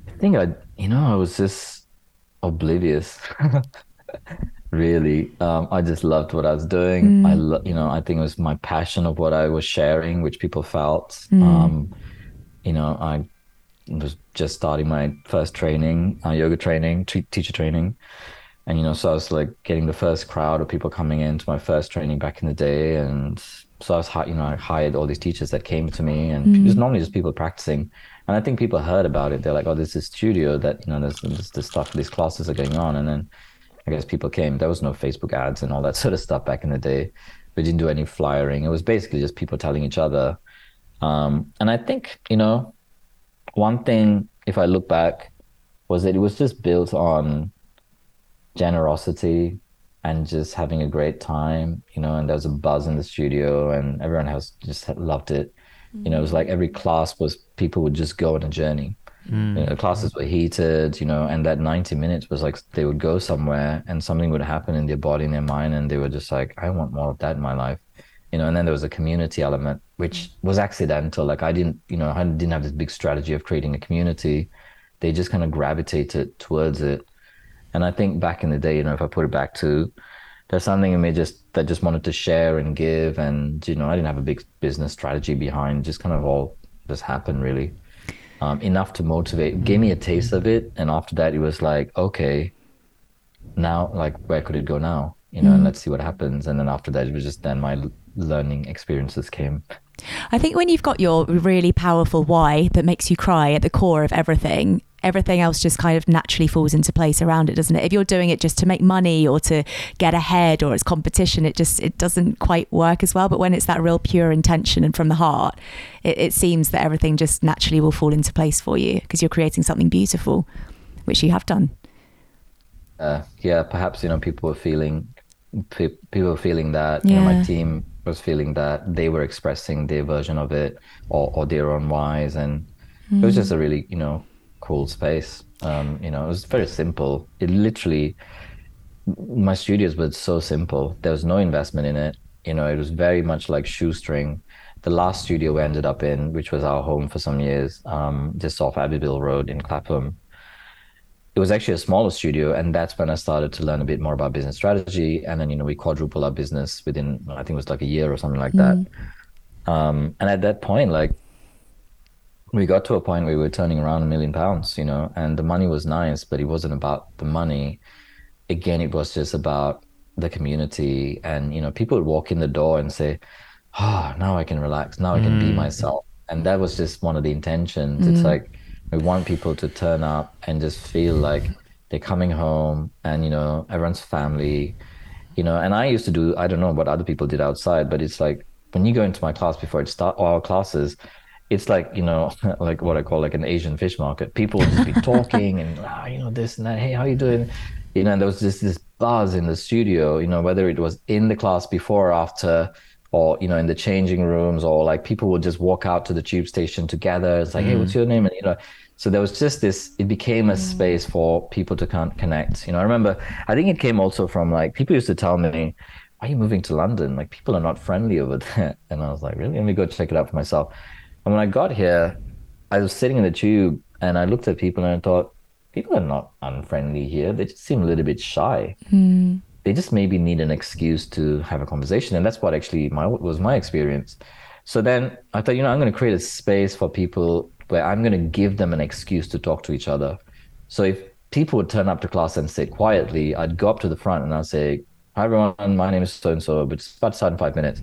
I think I, you know, I was just oblivious. really, um, I just loved what I was doing. I, lo- you know, I think it was my passion of what I was sharing, which people felt. Um, you know, I was just starting my first training, uh, yoga training, t- teacher training, and you know, so I was like getting the first crowd of people coming into my first training back in the day, and so I was, you know, I hired all these teachers that came to me, and it was normally just people practicing. And I think people heard about it. They're like, "Oh, this studio that you know, there's, there's this stuff, these classes are going on." And then I guess people came. There was no Facebook ads and all that sort of stuff back in the day. We didn't do any flyering. It was basically just people telling each other. Um, and I think you know, one thing, if I look back, was that it was just built on generosity and just having a great time, you know, and there was a buzz in the studio and everyone else just loved it. You know, it was mm. like every class was people would just go on a journey. Mm. You know, the classes were heated, you know, and that 90 minutes was like they would go somewhere and something would happen in their body and their mind, and they were just like, I want more of that in my life. You know, and then there was a community element, which mm-hmm. was accidental. Like I didn't, you know, I didn't have this big strategy of creating a community. They just kind of gravitated towards it. And I think back in the day, you know, if I put it back to there's something in me just that just wanted to share and give. And you know i didn't have a big business strategy behind. Just kind of all just happened really. Um, enough to motivate gave me a mm-hmm. taste of it. And after that it was like okay now like where could it go now? You know and mm-hmm. let's see what happens. And then after that it was just then my learning experiences came I think when you've got your really powerful why that makes you cry at the core of everything, everything else just kind of naturally falls into place around it, doesn't it? If you're doing it just to make money or to get ahead or it's competition, it just it doesn't quite work as well. But when it's that real pure intention and from the heart, it, it seems that everything just naturally will fall into place for you because you're creating something beautiful, which you have done. uh, yeah, perhaps you know people are feeling pe- people were feeling that you know my team was feeling that they were expressing their version of it or, or their own whys. And it was just a really you know cool space. Um you know it was very simple. It literally my studios were so simple. There was no investment in it. You know it was very much like shoestring. The last studio we ended up in which was our home for some years um just off abbeville road in clapham it was actually a smaller studio and that's when i started to learn a bit more about business strategy. And then you know we quadrupled our business within i think it was like a year or something like that. Mm-hmm. Um, and at that point like we got to a point where we were turning around a million pounds you know and the money was nice but it wasn't about the money. Again it was just about the community and you know people would walk in the door and say oh now i can relax. Now i can be mm. myself. And that was just one of the intentions. It's mm-hmm. like we want people to turn up and just feel like they're coming home and you know everyone's family you know and i used to do i don't know what other people did outside but it's like when you go into my class before it start or our classes it's like you know like what i call like an asian fish market. People would just be talking and ah, you know this and that. Hey how you doing? You know and there was just this buzz in the studio you know whether it was in the class before or after or you know in the changing rooms or like people would just walk out to the tube station together. It's like hey what's your name? And you know so there was just this it became a mm. space for people to con- connect you know. I remember i think it came also from like people used to tell me why are you moving to london? Like people are not friendly over there. And i was like really? Let me go check it out for myself. And when i got here i was sitting in the tube and i looked at people and i thought people are not unfriendly here. They just seem a little bit shy. You they just maybe need an excuse to have a conversation, and that's what actually my was my experience. So then I thought, you know, I'm going to create a space for people where I'm going to give them an excuse to talk to each other. So if people would turn up to class and sit quietly, I'd go up to the front and I'd say, Hi everyone, my name is so and so, but it's about to start in five minutes.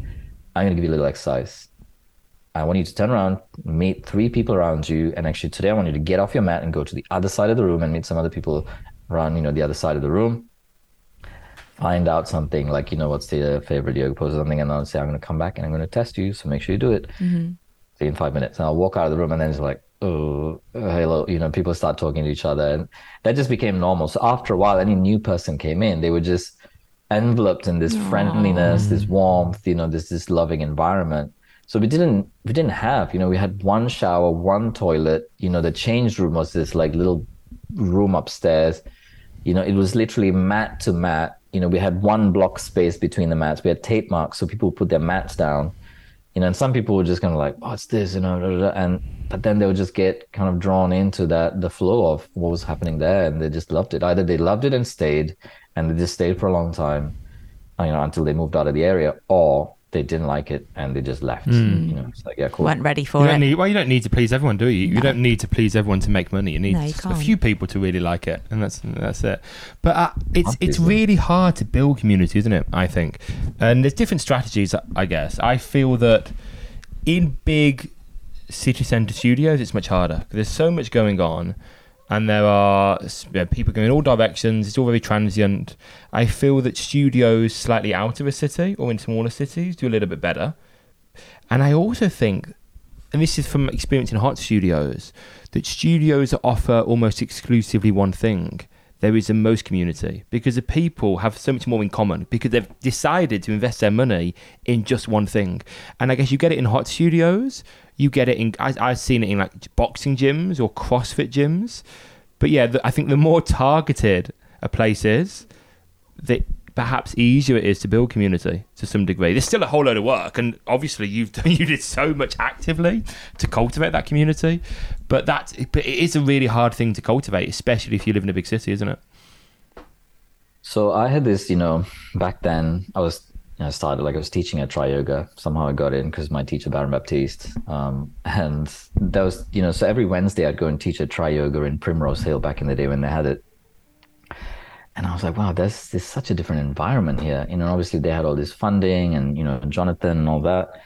I'm going to give you a little exercise. I want you to turn around, meet three people around you, and actually today I want you to get off your mat and go to the other side of the room and meet some other people around, you know, the other side of the room. Find out something like, you know, what's the favorite yoga pose or something, and I'll say, I'm going to come back and I'm going to test you, so make sure you do it. Mm-hmm. In five minutes, and I'll walk out of the room, and then it's like, oh, hello, you know, people start talking to each other, and that just became normal. So after a while, any new person came in, they were just enveloped in this Aww. friendliness, this warmth, you know, this this loving environment. So we didn't we didn't have, you know, we had one shower, one toilet, you know, the change room was this like little room upstairs. You know, it was literally mat to mat. You know, we had one block space between the mats. We had tape marks, so people would put their mats down. You know, and some people were just kind of like, oh, "What's this?" You know, and but then they would just get kind of drawn into that the flow of what was happening there, and they just loved it. Either they loved it and stayed, and they just stayed for a long time, you know, until they moved out of the area, or they didn't like it and they just left. Mm. You know, it's like yeah, cool. weren't ready for don't it. need, well, you don't need to please everyone, do you? You don't need to please everyone to make money. You need No, you a few people to really like it, and that's that's it. But uh, it's it's Obviously. really hard to build community, isn't it? I think, and there's different strategies. I guess I feel that in big city centre studios, it's much harder 'cause there's so much going on, and there are people going in all directions. It's all very transient. I feel that studios slightly out of a city or in smaller cities do a little bit better. And I also think, and this is from experience in hot studios, that studios offer almost exclusively one thing. There is the most community because the people have so much more in common because they've decided to invest their money in just one thing. And I guess you get it in hot studios, you get it in, I, I've seen it in like boxing gyms or CrossFit gyms. But yeah, the, I think the more targeted a place is, the perhaps easier it is to build community to some degree. There's still a whole load of work, and obviously you've done, you did so much actively to cultivate that community. But that but it is a really hard thing to cultivate, especially if you live in a big city, isn't it? So I had this, you know, back then I was you know, started like I was teaching at Triyoga. Somehow I got in because my teacher Baron Baptiste, um, and that was you know so every Wednesday I'd go and teach at Triyoga in Primrose Hill back in the day when they had it. And I was like, wow, there's there's such a different environment here. You know, obviously they had all this funding and you know Jonathan and all that.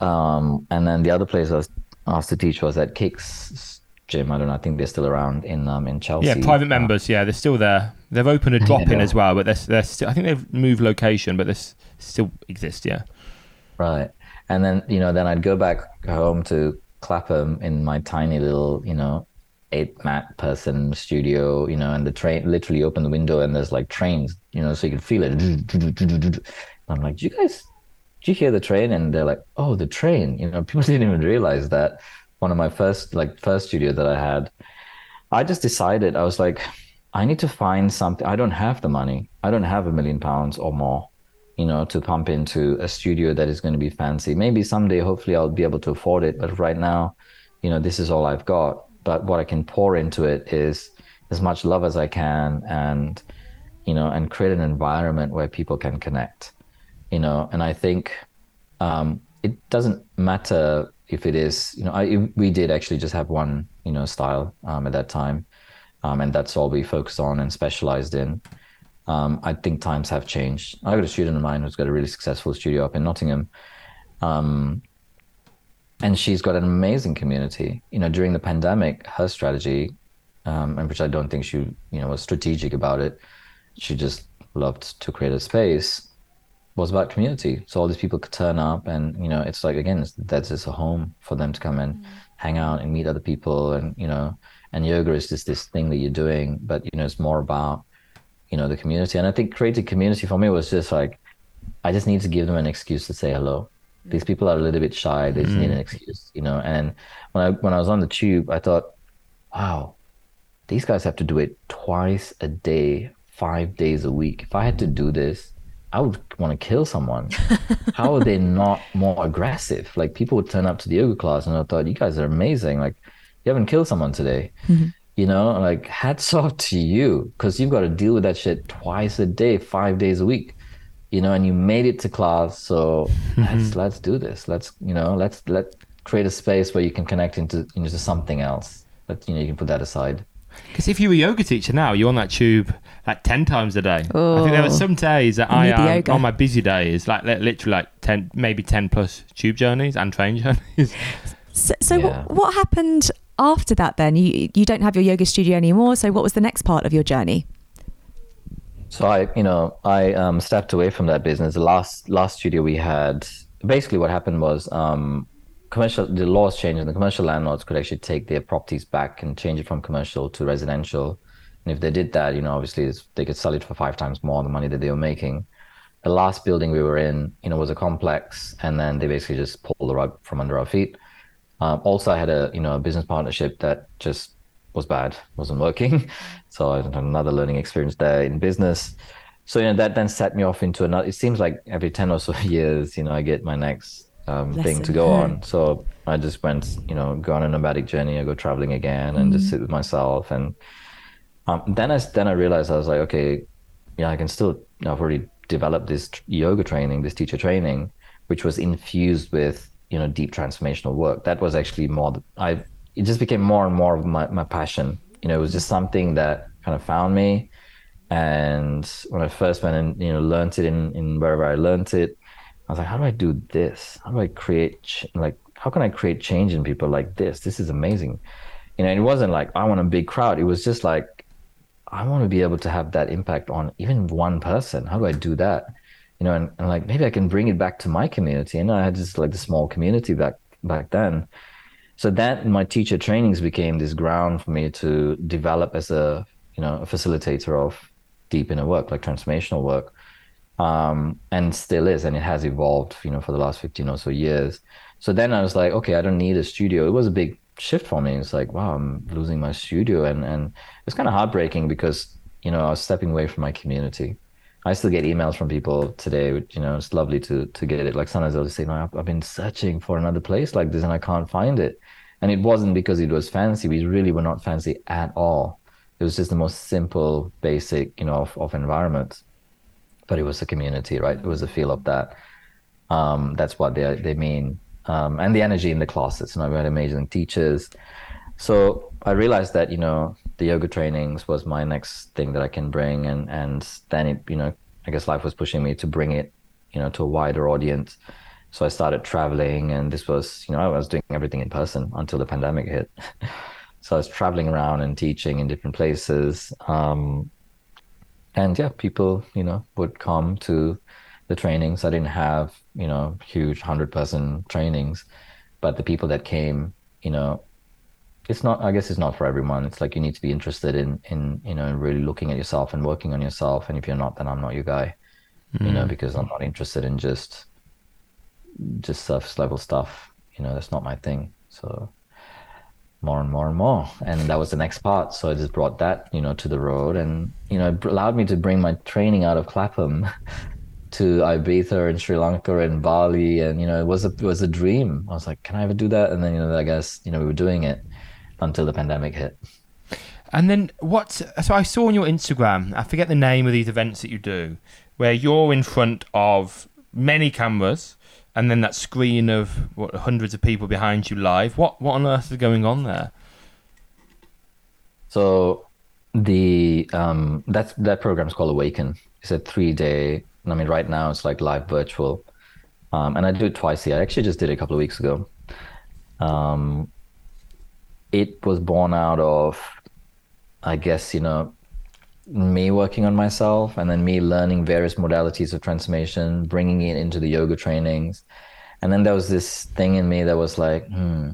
Um, and then the other place I was asked to teach was at KX Gym. I don't know. I think they're still around in um in Chelsea. Yeah, private members. Yeah, they're still there. They've opened a drop in Yeah. as well, but they're, they're still. I think they've moved location, but they still exist. Yeah. Right. And then, you know, then I'd go back home to Clapham in my tiny little, you know, eight mat person studio, you know, and the train literally open the window and there's like trains, you know, so you can feel it. I'm like, do you guys, do you hear the train? And they're like, oh, the train. You know, people didn't even realize that. One of my first, like, first studio that I had, I just decided, I was like, I need to find something. I don't have the money. I don't have a million pounds or more you know, to pump into a studio that is going to be fancy. Maybe someday, hopefully, I'll be able to afford it. But right now, you know, this is all I've got. But what I can pour into it is as much love as I can, and you know, and create an environment where people can connect. You know, and I think um, it doesn't matter if it is. You know, I we did actually just have one, you know, style um, at that time, um, and that's all we focused on and specialized in. Um, I think times have changed. I got a student of mine who's got a really successful studio up in Nottingham. And she's got an amazing community. You know, during the pandemic, her strategy, um, and which I don't think she, you know, was strategic about it. She just loved to create a space. Was about community, so all these people could turn up, and you know, it's like again, it's, that's just a home for them to come and hang out and meet other people, and you know, and yoga is just this thing that you're doing, but you know, it's more about you know the community and i think creating community for me was just like i just need to give them an excuse to say hello these people are a little bit shy. They just need an mm. excuse you know? And when i when i was on the tube i thought wow these guys have to do it twice a day five days a week. If i had to do this i would want to kill someone. How are they not more aggressive? Like people would turn up to the yoga class and i thought you guys are amazing. Like you haven't killed someone today. Mm-hmm. You know, like hats off to you because you've got to deal with that shit twice a day, five days a week, you know, and you made it to class. So mm-hmm. let's let's do this. Let's you know, let's let create a space where you can connect into into something else. That you know you can put that aside. Because if you were a yoga teacher now, you're on that tube like 10 times a day. I think there were Oh. some days that You I am um, yoga. on my busy days, like literally like 10, maybe 10 plus tube journeys and train journeys. So, so Yeah. what, what happened after that then? You you don't have your yoga studio anymore. So what was the next part of your journey? So I, you know, I um, stepped away from that business. The last last studio we had, basically, what happened was um, commercial. The laws changed, and the commercial landlords could actually take their properties back and change it from commercial to residential. And if they did that, you know, obviously they could sell it for five times more the money that they were making. The last building we were in, you know, was a complex, and then they basically just pulled the rug from under our feet. Um, also, I had a you know a business partnership that just was bad, wasn't working. So I had another learning experience there in business. So you know that then set me off into another. It seems like every ten or so years, you know, I get my next um, thing to go on. So I just went, you know, go on a nomadic journey. I go traveling again and just sit with myself. And um, then I then I realized I was like, okay, yeah, I can still. You know, I've already developed this yoga training, this teacher training, which was infused with you know deep transformational work. That was actually more. I it just became more and more of my my passion. You know, it was just something that kind of found me. And when I first went and you know learned it in in wherever I learned it, I was like, how do I do this? How do I create ch- like how can I create change in people like this? This is amazing. You know, it wasn't like I want a big crowd. It was just like I want to be able to have that impact on even one person. How do I do that? You know, and, and like maybe I can bring it back to my community. And I had just like the small community back back then. So that my teacher trainings became this ground for me to develop as a you know a facilitator of deep inner work, like transformational work, um, and still is, and it has evolved, you know, for the last fifteen or so years. So then I was like, okay, I don't need a studio. It was a big shift for me. It's like, wow, I'm losing my studio, and and it's kind of heartbreaking because you know I was stepping away from my community. I still get emails from people today. Which, you know, it's lovely to to get it. Like sometimes they'll say, "No, I've, I've been searching for another place like this, and I can't find it." And it wasn't because it was fancy. We really were not fancy at all. It was just the most simple, basic, you know, of, of environment. But it was a community, right? It was a feel of that. Um, that's what they they mean. Um, and the energy in the classes. You know, we had amazing teachers. So I realized that you know the yoga trainings was my next thing that I can bring, and and then it you know I guess life was pushing me to bring it you know to a wider audience. So I started traveling, and this was you know I was doing everything in person until the pandemic hit. so I was traveling around and teaching in different places. Um, and yeah, people you know would come to the trainings. I didn't have you know huge hundred person trainings, but the people that came, you know, it's not i guess it's not for everyone. It's like you need to be interested in in you know really looking at yourself and working on yourself. And if you're not then i'm not your guy you know mm. because i'm not interested in just just surface level stuff. You know that's not my thing. So more and more and more. And that was the next part. So i just brought that you know to the road and you know it allowed me to bring my training out of clapham to Ibiza and Sri Lanka and Bali, and you know, it was a it was a dream. I was like, can I ever do that? And then you know, I guess you know, we were doing it until the pandemic hit. And then what? So I saw on your Instagram, I forget the name of these events that you do, where you're in front of many cameras, and then that screen of what hundreds of people behind you live. What what on earth is going on there? So the um that's that program is called Awaken. It's a three day. I mean, right now it's like live virtual, um, and I do it twice a year. I actually just did it a couple of weeks ago. Um, it was born out of, I guess you know, me working on myself, and then me learning various modalities of transformation, bringing it into the yoga trainings, and then there was this thing in me that was like, hmm,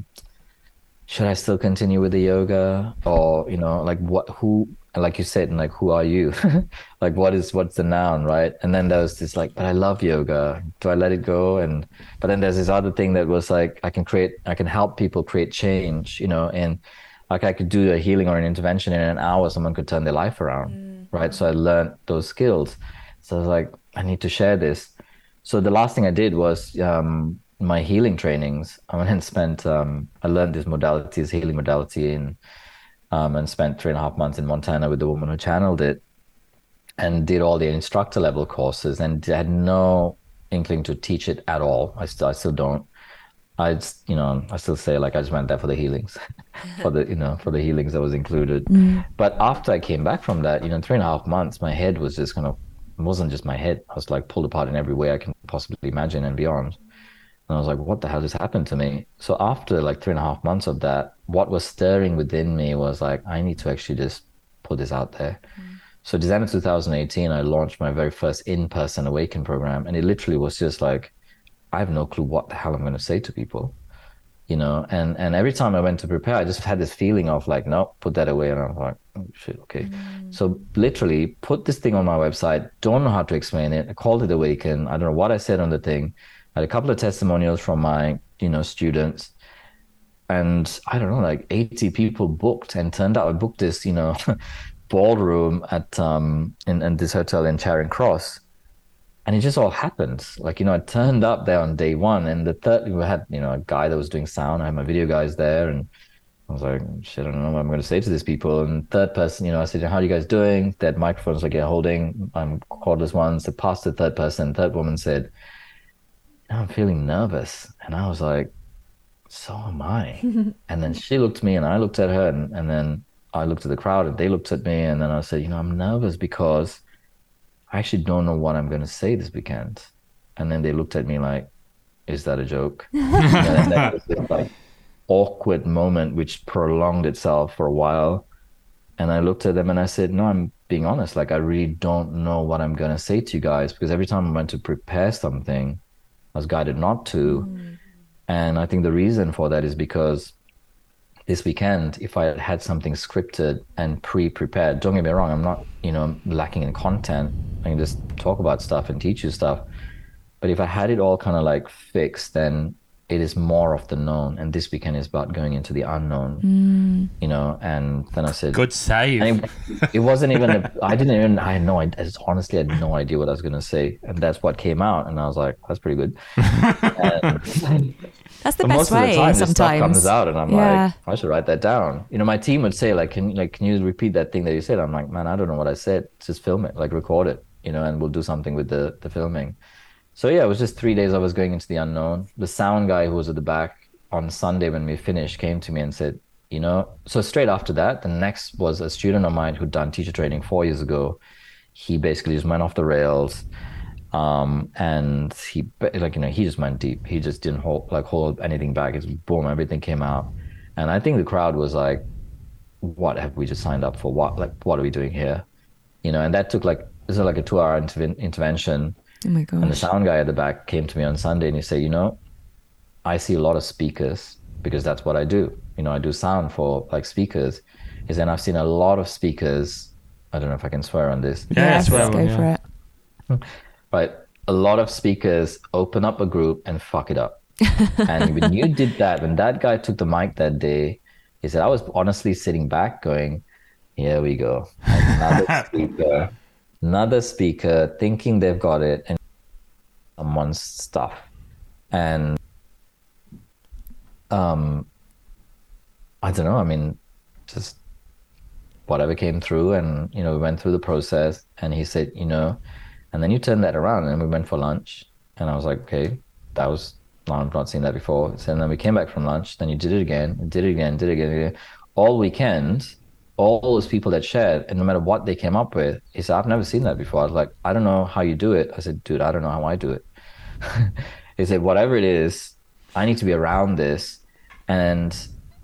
should I still continue with the yoga? Or you know like what who like you said and like who are you? Like what is what's the noun right? And then there was this like but I love yoga. Do I let it go? And but then there's this other thing that was like I can create I can help people create change you know and like I could do a healing or an intervention in an hour someone could turn their life around right? So I learned those skills. So I was like I need to share this. So the last thing I did was um, my healing trainings. I went and spent. Um, I learned this modality, this healing modality in um, and spent three and a half months in Montana with the woman who channeled it and did all the instructor level courses and had no inkling to teach it at all. I still, I still don't. I, just, you know, I still say like I just went there for the healings, for the, you know, for the healings that was included. Mm. But after I came back from that, you know, three and a half months, my head was just kind of, it wasn't just my head. I was like pulled apart in every way I can possibly imagine and beyond. And I was like, what the hell just happened to me? So after like three and a half months of that, what was stirring within me was like, I need to actually just put this out there. Mm. So December 2018, I launched my very first in-person Awaken program, and it literally was just like, I have no clue what the hell I'm going to say to people, you know. And and every time I went to prepare, I just had this feeling of like, no, put that away, and i'm like, oh shit, okay. So literally, put this thing on my website. Don't know how to explain it. I called it Awaken. I don't know what I said on the thing. I had a couple of testimonials from my you know students and I don't know, like 80 people booked and turned out I booked this, you know, ballroom at um in, in this hotel in Charing Cross. And it just all happened. Like, you know, I turned up there on day one and the third we had, you know, a guy that was doing sound. I had my video guys there and I was like, shit, I don't know what I'm gonna say to these people. And third person, you know, I said, How are you guys doing? That microphones like you're holding. I'm cordless ones. They passed the third person. Third woman said, I'm feeling nervous. And I was like, so am I. and then she looked at me and I looked at her and, and then I looked at the crowd and they looked at me and then I said, you know, I'm nervous because I actually don't know what I'm going to say this weekend. And then they looked at me like, is that a joke? and that was this like awkward moment which prolonged itself for a while. And I looked at them and I said, no, I'm being honest. Like, I really don't know what I'm going to say to you guys because every time I went to prepare something, I was guided not to. Mm. And I think the reason for that is because this weekend, if I had something scripted and pre-prepared, don't get me wrong, I'm not, you know, lacking in content. I can just talk about stuff and teach you stuff. But if I had it all kind of like fixed, then it is more of the known. And this weekend is about going into the unknown, mm. you know. And then I said, Good save. it, it wasn't even. A, I didn't even. I had no. I just honestly had no idea what I was going to say, and that's what came out. And I was like, "That's pretty good." And- That's the but best most of the time, this stuff comes out, and I'm Yeah. like, I should write that down. You know, my team would say, like, can like can you repeat that thing that you said? I'm like, man, I don't know what I said. Just film it, like record it, you know, and we'll do something with the the filming. So yeah, it was just three days I was going into the unknown. The sound guy who was at the back on Sunday when we finished came to me and said, you know, so straight after that, the next was a student of mine who'd done teacher training four years ago. He basically just went off the rails. Um, and he like, you know, he just went deep. He just didn't hold like hold anything back. It's boom, everything came out. And I think the crowd was like, what have we just signed up for? What like what are we doing here? You know, and that took like this is like a two hour interven- intervention. Oh my And the sound guy at the back came to me on Sunday and he said, you know, I see a lot of speakers because that's what I do. You know, I do sound for like speakers. Is and I've seen a lot of speakers. I don't know if I can swear on this, Yeah, yes, swear go on, yeah. for it. but a lot of speakers open up a group and fuck it up. and when you did that, when that guy took the mic that day, he said, I was honestly sitting back going, here we go. Another speaker, another speaker thinking they've got it and someone's stuff. And um I don't know, I mean, just whatever came through and you know, we went through the process and he said, you know, and then you turned that around and we went for lunch and I was like, okay, that was I've not seen that before. So then we came back from lunch, then you did it again, did it again, did it again, again. all weekend, all those people that shared, and no matter what they came up with, he said, I've never seen that before. I was like, I don't know how you do it. I said, dude, I don't know how I do it. he said, whatever it is, I need to be around this and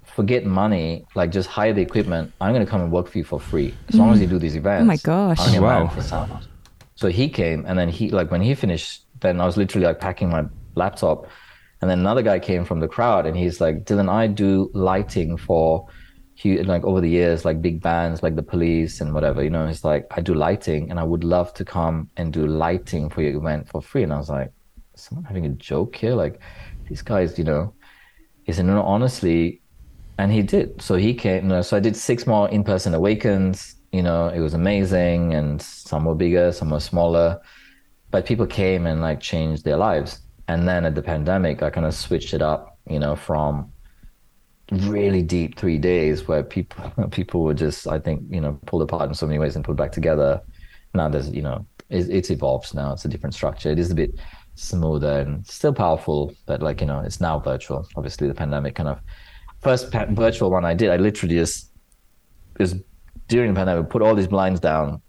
forget money, like just hire the equipment. I'm going to come and work for you for free as long as mm. you do these events. Oh my gosh. Wow. So he came and then he, like when he finished, then I was literally like packing my laptop. And then another guy came from the crowd and he's like, Dylan, I do lighting for like over the years, like big bands like the police and whatever, you know, it's like, I do lighting and I would love to come and do lighting for your event for free. And I was like, someone having a joke here? Like these guys, you know, he said, no, honestly, and he did. So he came, you know, so I did six more in-person awakens, you know, it was amazing and some were bigger, some were smaller, but people came and like changed their lives. And then at the pandemic, I kind of switched it up, you know, from really deep three days where people people were just I think you know pulled apart in so many ways and put back together. Now there's you know it's, it's evolved now. It's a different structure. It is a bit smoother and still powerful, but like you know it's now virtual. Obviously the pandemic kind of first pa- virtual one I did. I literally just is during the pandemic we put all these blinds down.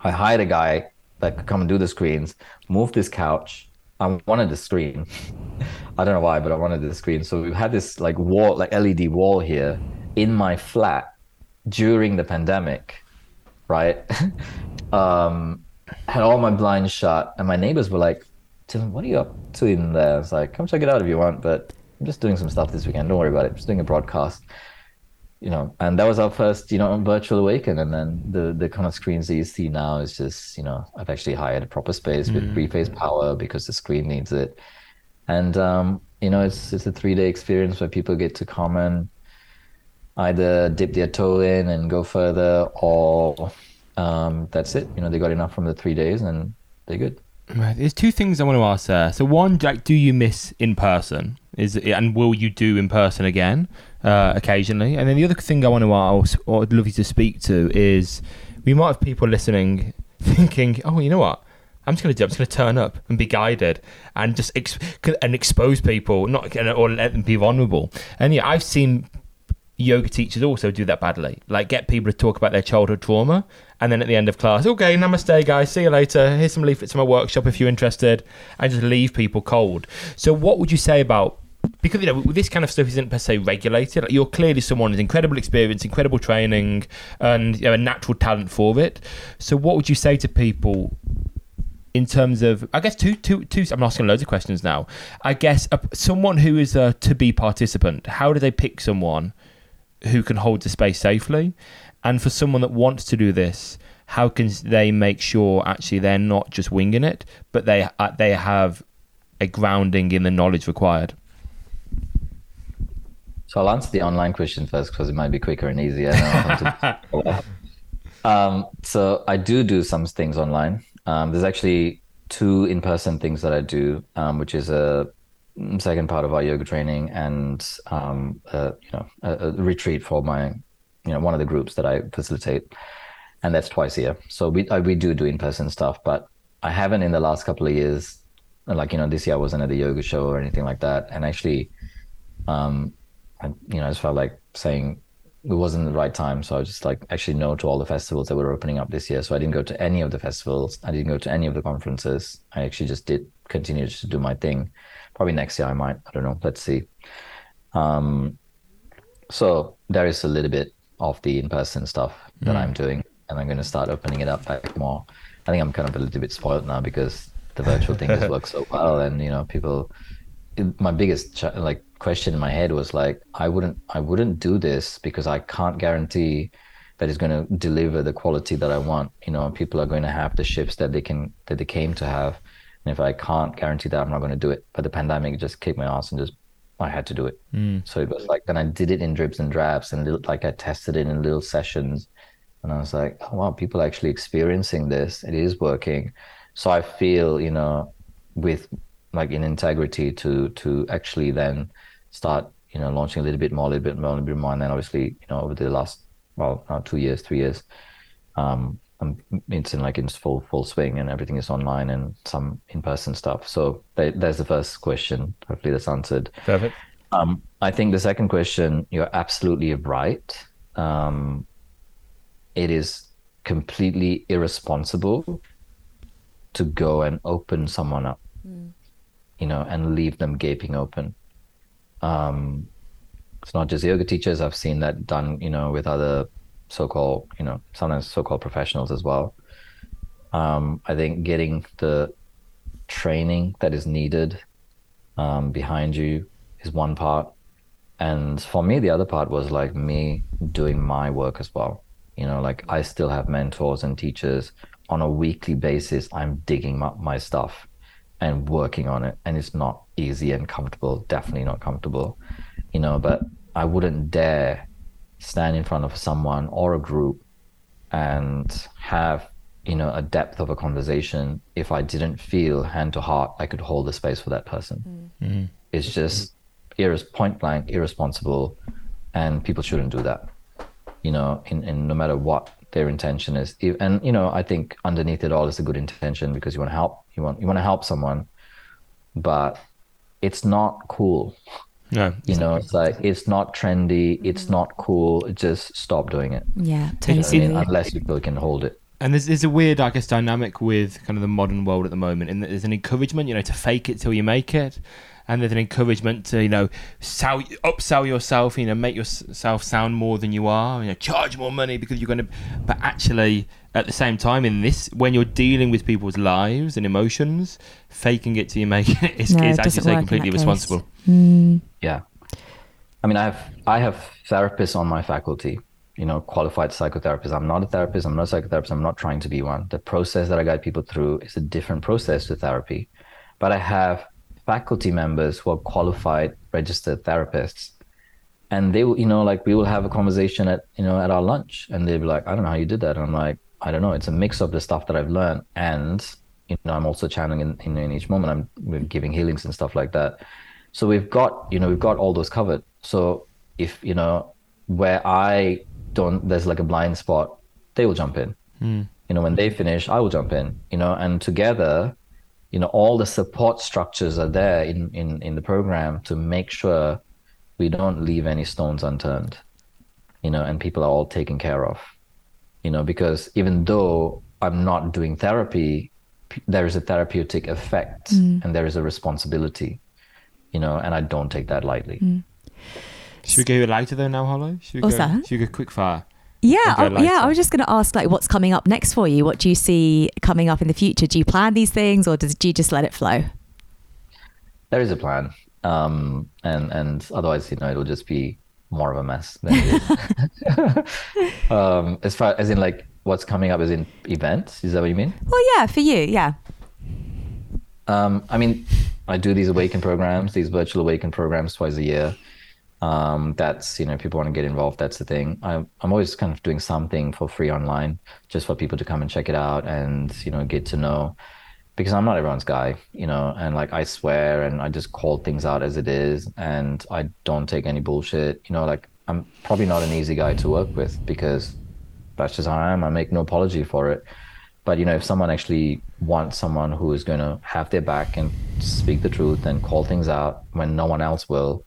I hired a guy that could come and do the screens, move this couch. I wanted the screen. I don't know why, but I wanted the screen. So we had this like wall, like LED wall here in my flat during the pandemic, right? um, had all my blinds shut, and my neighbors were like, "Tim, what are you up to in there?" I was like, "Come check it out if you want, but I'm just doing some stuff this weekend. Don't worry about it. I'm Just doing a broadcast." You know, and that was our first, you know, virtual awaken, and then the the kind of screens that you see now is just, you know, I've actually hired a proper space with three phase power because the screen needs it, and um, you know, it's it's a three day experience where people get to come and either dip their toe in and go further, or um, that's it. You know, they got enough from the three days and they're good. Right, There's two things I want to ask there. So one, Jack, do you miss in person? Is it, and will you do in person again uh, occasionally? And then the other thing I want to ask, or I'd love you to speak to, is we might have people listening thinking, oh, you know what? I'm just going to do. I'm just going to turn up and be guided and just ex- and expose people, not or let them be vulnerable. And yeah, I've seen yoga teachers also do that badly. Like get people to talk about their childhood trauma, and then at the end of class, okay, namaste, guys, see you later. Here's some leaflets from my workshop if you're interested, and just leave people cold. So, what would you say about? Because you know this kind of stuff isn't per se regulated. Like, you're clearly someone with incredible experience, incredible training, and you know, a natural talent for it. So, what would you say to people in terms of I guess two two two I'm asking loads of questions now. I guess uh, someone who is a to be participant, how do they pick someone who can hold the space safely? And for someone that wants to do this, how can they make sure actually they're not just winging it, but they uh, they have a grounding in the knowledge required? So I'll answer the online question first because it might be quicker and easier. And um, so I do do some things online. Um, there's actually two in-person things that I do, um, which is a second part of our yoga training and um, uh, you know a, a, retreat for my you know one of the groups that I facilitate, and that's twice a year. So we I, we do do in-person stuff, but I haven't in the last couple of years. Like you know, this year I wasn't at the yoga show or anything like that, and actually, um, I you know I just felt like saying it wasn't the right time. So I was just like actually no to all the festivals that were opening up this year. So I didn't go to any of the festivals. I didn't go to any of the conferences. I actually just did continue to do my thing. Probably next year I might. I don't know. Let's see. Um, so there is a little bit of the in-person stuff that mm. I'm doing, and I'm going to start opening it up back more. I think I'm kind of a little bit spoiled now because the virtual thing has worked so well, and you know people. My biggest ch- like question in my head was like i wouldn't i wouldn't do this because i can't guarantee that it's going to deliver the quality that i want. You know people are going to have the ships that they can that they came to have. And if i can't guarantee that i'm not going to do it. But the pandemic just kicked my ass and just i had to do it. Mm. so it was like then i did it in drips and drabs and little, like i tested it in little sessions. And i was like oh, wow people are actually experiencing this. It is working. So i feel you know with like in integrity to to actually then start you know launching a little bit more, a little bit more, a little bit more, and then obviously you know over the last well uh, two years, three years, um, it's in like in full full swing, and everything is online and some in person stuff. So there's the first question. Hopefully that's answered. Perfect. Um, I think the second question, you're absolutely right. Um, it is completely irresponsible to go and open someone up, mm. you know, and leave them gaping open. Um, it's not just yoga teachers. I've seen that done, you know, with other so-called, you know, sometimes so-called professionals as well. Um, I think getting the training that is needed um, behind you is one part, and for me, the other part was like me doing my work as well. You know, like I still have mentors and teachers on a weekly basis. I'm digging up my stuff and working on it, and it's not easy and comfortable. Definitely not comfortable, you know. But I wouldn't dare stand in front of someone or a group and have you know a depth of a conversation if I didn't feel hand to heart I could hold the space for that person. Mm. It's just irres- point blank irresponsible, and people shouldn't do that. You know, in, in no matter what their intention is, and you know, I think underneath it all is a good intention because you want to help. You want you want to help someone, but it's not cool. No, You know, it's like it's not trendy. It's not cool. Just stop doing it. Yeah, You know I mean? Unless you feel you can hold it. And there's, there's a weird, I guess, dynamic with kind of the modern world at the moment. And there's an encouragement, you know, to fake it till you make it. And there's an encouragement to, you know, sell, upsell yourself, you know, make yourself sound more than you are, you know, charge more money because you're going to. But actually, at the same time, in this, when you're dealing with people's lives and emotions, faking it till you make it is, No, is it as you say, completely that case. responsible. Mm, Yeah. I mean, I have I have therapists on my faculty, you know, qualified psychotherapists. I'm not a therapist. I'm not a psychotherapist. I'm not trying to be one. The process that I guide people through is a different process to therapy. But I have faculty members who are qualified registered therapists. And they will, you know, like we will have a conversation at, you know, at our lunch and they'll be like, I don't know how you did that. And I'm like, I don't know. It's a mix of the stuff that I've learned and, you know, I'm also channeling in, in, in each moment. I'm giving healings and stuff like that. So we've got, you know, we've got all those covered. So if, you know, where I don't, there's like a blind spot, they will jump in. Hmm. You know, when they finish, I will jump in, you know, and together, you know, all the support structures are there in, in, in the program to make sure we don't leave any stones unturned, you know, and people are all taken care of, you know, because even though I'm not doing therapy, there is a therapeutic effect and there is a responsibility, you know, and I don't take that lightly. Should we go lighter though now, Hollow? Should we What's go, that? Should we go quick fire? Yeah, I, yeah. I was just going to ask, like, what's coming up next for you? What do you see coming up in the future? Do you plan these things, or does, do you just let it flow? There is a plan. Um, and, and otherwise, you know, it'll just be more of a mess than it is. um, as far as in like what's coming up is in events, is that what you mean? Well, yeah, for you, yeah. Um, I mean, I do these awaken programs, these virtual awaken programs twice a year. Um, that's you know, people want to get involved. That's the thing. I'm I'm always kind of doing something for free online, just for people to come and check it out and you know get to know. Because I'm not everyone's guy, you know, and like I swear and I just call things out as it is, and I don't take any bullshit. You know, like I'm probably not an easy guy to work with because that's just how I am. I make no apology for it. But you know, if someone actually wants someone who is going to have their back and speak the truth and call things out when no one else will,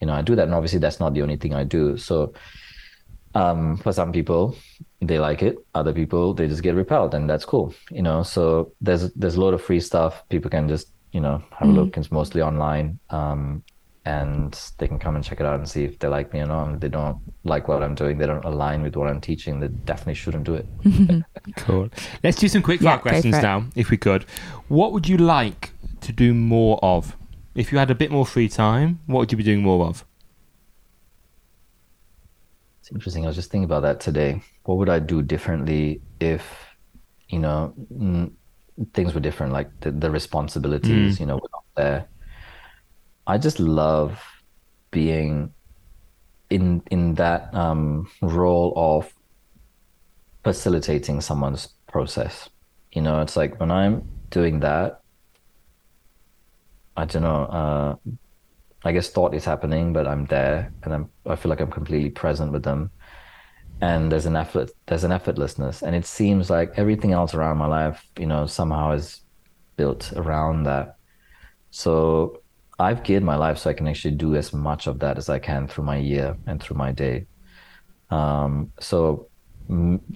you know, I do that. And obviously, that's not the only thing I do. So, um, for some people, they like it. Other people, they just get repelled, and that's cool. You know, so there's there's a lot of free stuff. People can just you know have a look. It's mostly online. Um, and they can come and check it out and see if they like me or not. If they don't like what I'm doing, they don't align with what I'm teaching, they definitely shouldn't do it. Cool. Let's do some quick Yeah, fire go questions for now, if we could. What would you like to do more of? If you had a bit more free time, what would you be doing more of? It's interesting. I was just thinking about that today. What would I do differently if, you know, mm, things were different, like the, the responsibilities, you know, were not there. I just love being in in that um, role of facilitating someone's process. You know, it's like when I'm doing that, I don't know. Uh, I guess thought is happening, but I'm there, and I'm. I feel like I'm completely present with them, and there's an effort. There's an effortlessness, and it seems like everything else around my life, you know, somehow is built around that. So I've geared my life so I can actually do as much of that as I can through my year and through my day. Um, so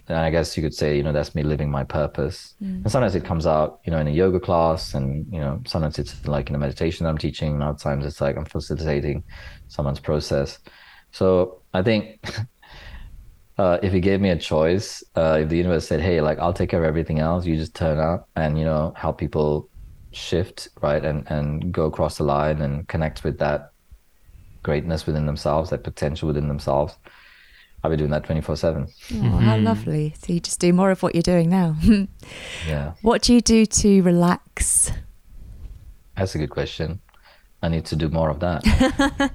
I guess you could say, you know, that's me living my purpose. And sometimes it comes out, you know, in a yoga class, and you know, sometimes it's like in a meditation that I'm teaching, and other times it's like I'm facilitating someone's process. So I think uh, if you gave me a choice, uh, if the universe said, "Hey, like I'll take care of everything else, you just turn up and you know help people shift right and and go across the line and connect with that greatness within themselves, that potential within themselves," I'll be doing that twenty four seven. Oh, how lovely. So you just do more of what you're doing now. Yeah. what do you do to relax? That's a good question. I need to do more of that.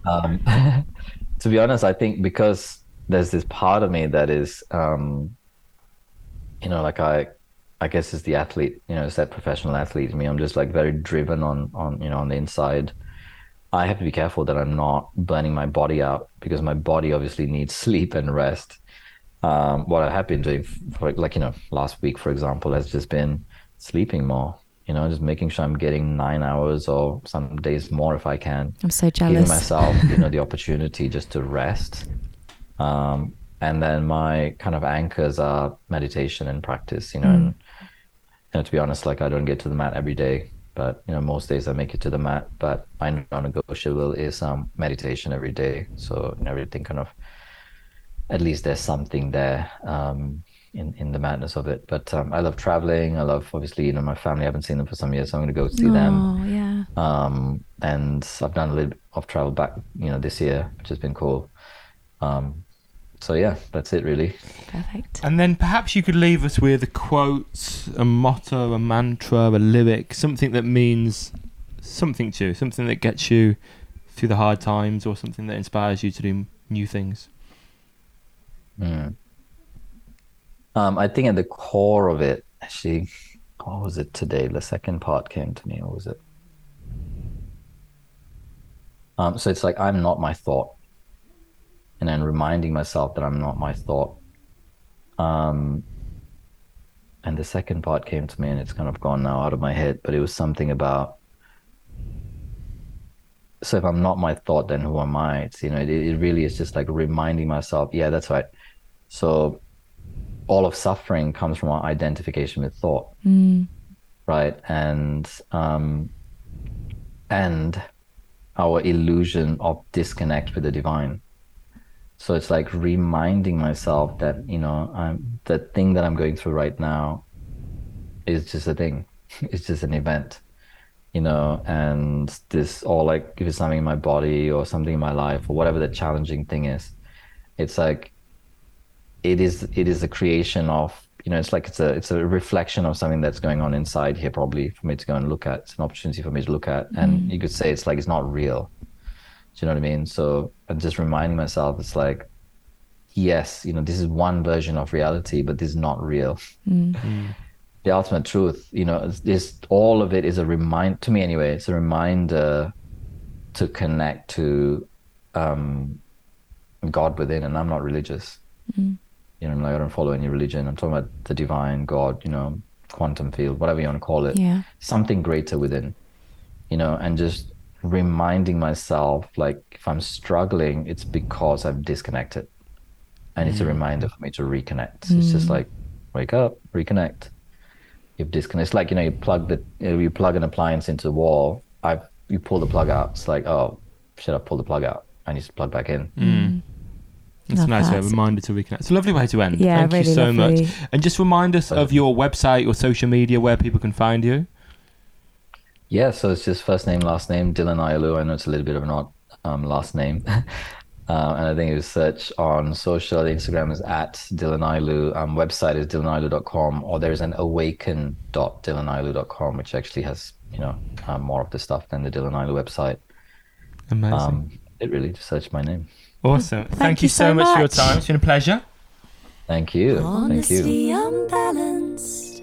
um, to be honest, I think because there's this part of me that is, um, you know, like I, I guess it's the athlete. You know, it's that professional athlete in me. I'm just like very driven on, on, you know, on the inside. I have to be careful that I'm not burning my body out because my body obviously needs sleep and rest. Um, what I have been doing, for like you know, last week for example, has just been sleeping more. You know, just making sure I'm getting nine hours or some days more if I can. I'm so jealous. Giving myself, you know, the opportunity just to rest. Um, and then my kind of anchors are meditation and practice. You know, and you know, to be honest, like I don't get to the mat every day, but you know, most days I make it to the mat. But my non-negotiable is um, meditation every day. So you know, everything kind of, at least there's something there um, in in the madness of it. But um, I love traveling. I love obviously, you know, my family. I haven't seen them for some years, so I'm going to go see them. Oh, yeah. Um, and I've done a little bit of travel back, you know, this year, which has been cool. Um, so yeah, that's it really. Perfect. And then perhaps you could leave us with a quote, a motto, a mantra, a lyric, something that means something to you, something that gets you through the hard times, or something that inspires you to do new things. Mm. Um, I think at the core of it, actually, what was it today? The second part came to me. What was it? Um, so it's like I'm not my thought, and then reminding myself that I'm not my thought. Um, and the second part came to me, and it's kind of gone now out of my head. But it was something about. So if I'm not my thought, then who am I? It's, you know, it, it really is just like reminding myself. Yeah, that's right. So all of suffering comes from our identification with thought, Mm. right? And um, and our illusion of disconnect with the divine. So it's like reminding myself that you know I'm the thing that I'm going through right now is just a thing. It's just an event, you know. And this, or like if it's something in my body or something in my life or whatever the challenging thing is, it's like it is it is a creation of you know it's like it's a it's a reflection of something that's going on inside here probably for me to go and look at it's an opportunity for me to look at and mm-hmm. you could say it's like it's not real do you know what i mean so i'm just reminding myself it's like yes you know this is one version of reality but this is not real mm. Mm. the ultimate truth you know this all of it is a remind to me anyway it's a reminder to connect to um god within and i'm not religious mm. you know, like I don't follow any religion. I'm talking about the divine God, you know, quantum field, whatever you want to call it. Yeah. Something greater within, you know, and just reminding myself, like, if I'm struggling, it's because I've disconnected. And it's a mm. reminder for me to reconnect. It's just mm. like, wake up, reconnect. You've disconnected. It's like, you know, you plug the, you, you plug an appliance into the wall. I've, you pull the plug out. It's like, oh, should I pull the plug out? I need to plug back in. Mm. mm. It's a nice way, a that. reminder to reconnect. It's a lovely way to end. Yeah, Thank really you so lovely. much. And just remind us of your website or social media where people can find you. Yeah, so it's just first name, last name, Dylan Ayaloo. I know it's a little bit of an odd um, last name. um, and I think if you search on social, Instagram is at Dylan Ayaloo. Um, website is dylanayaloo.com or there's an awaken.dylanayaloo.com, which actually has, you know, um, more of the stuff than the Dylan Ayaloo website. Amazing. Um, it really just search my name. awesome. Thank, thank you you so so much for your time. It's been a pleasure. Thank you. Thank you. Honestly unbalanced.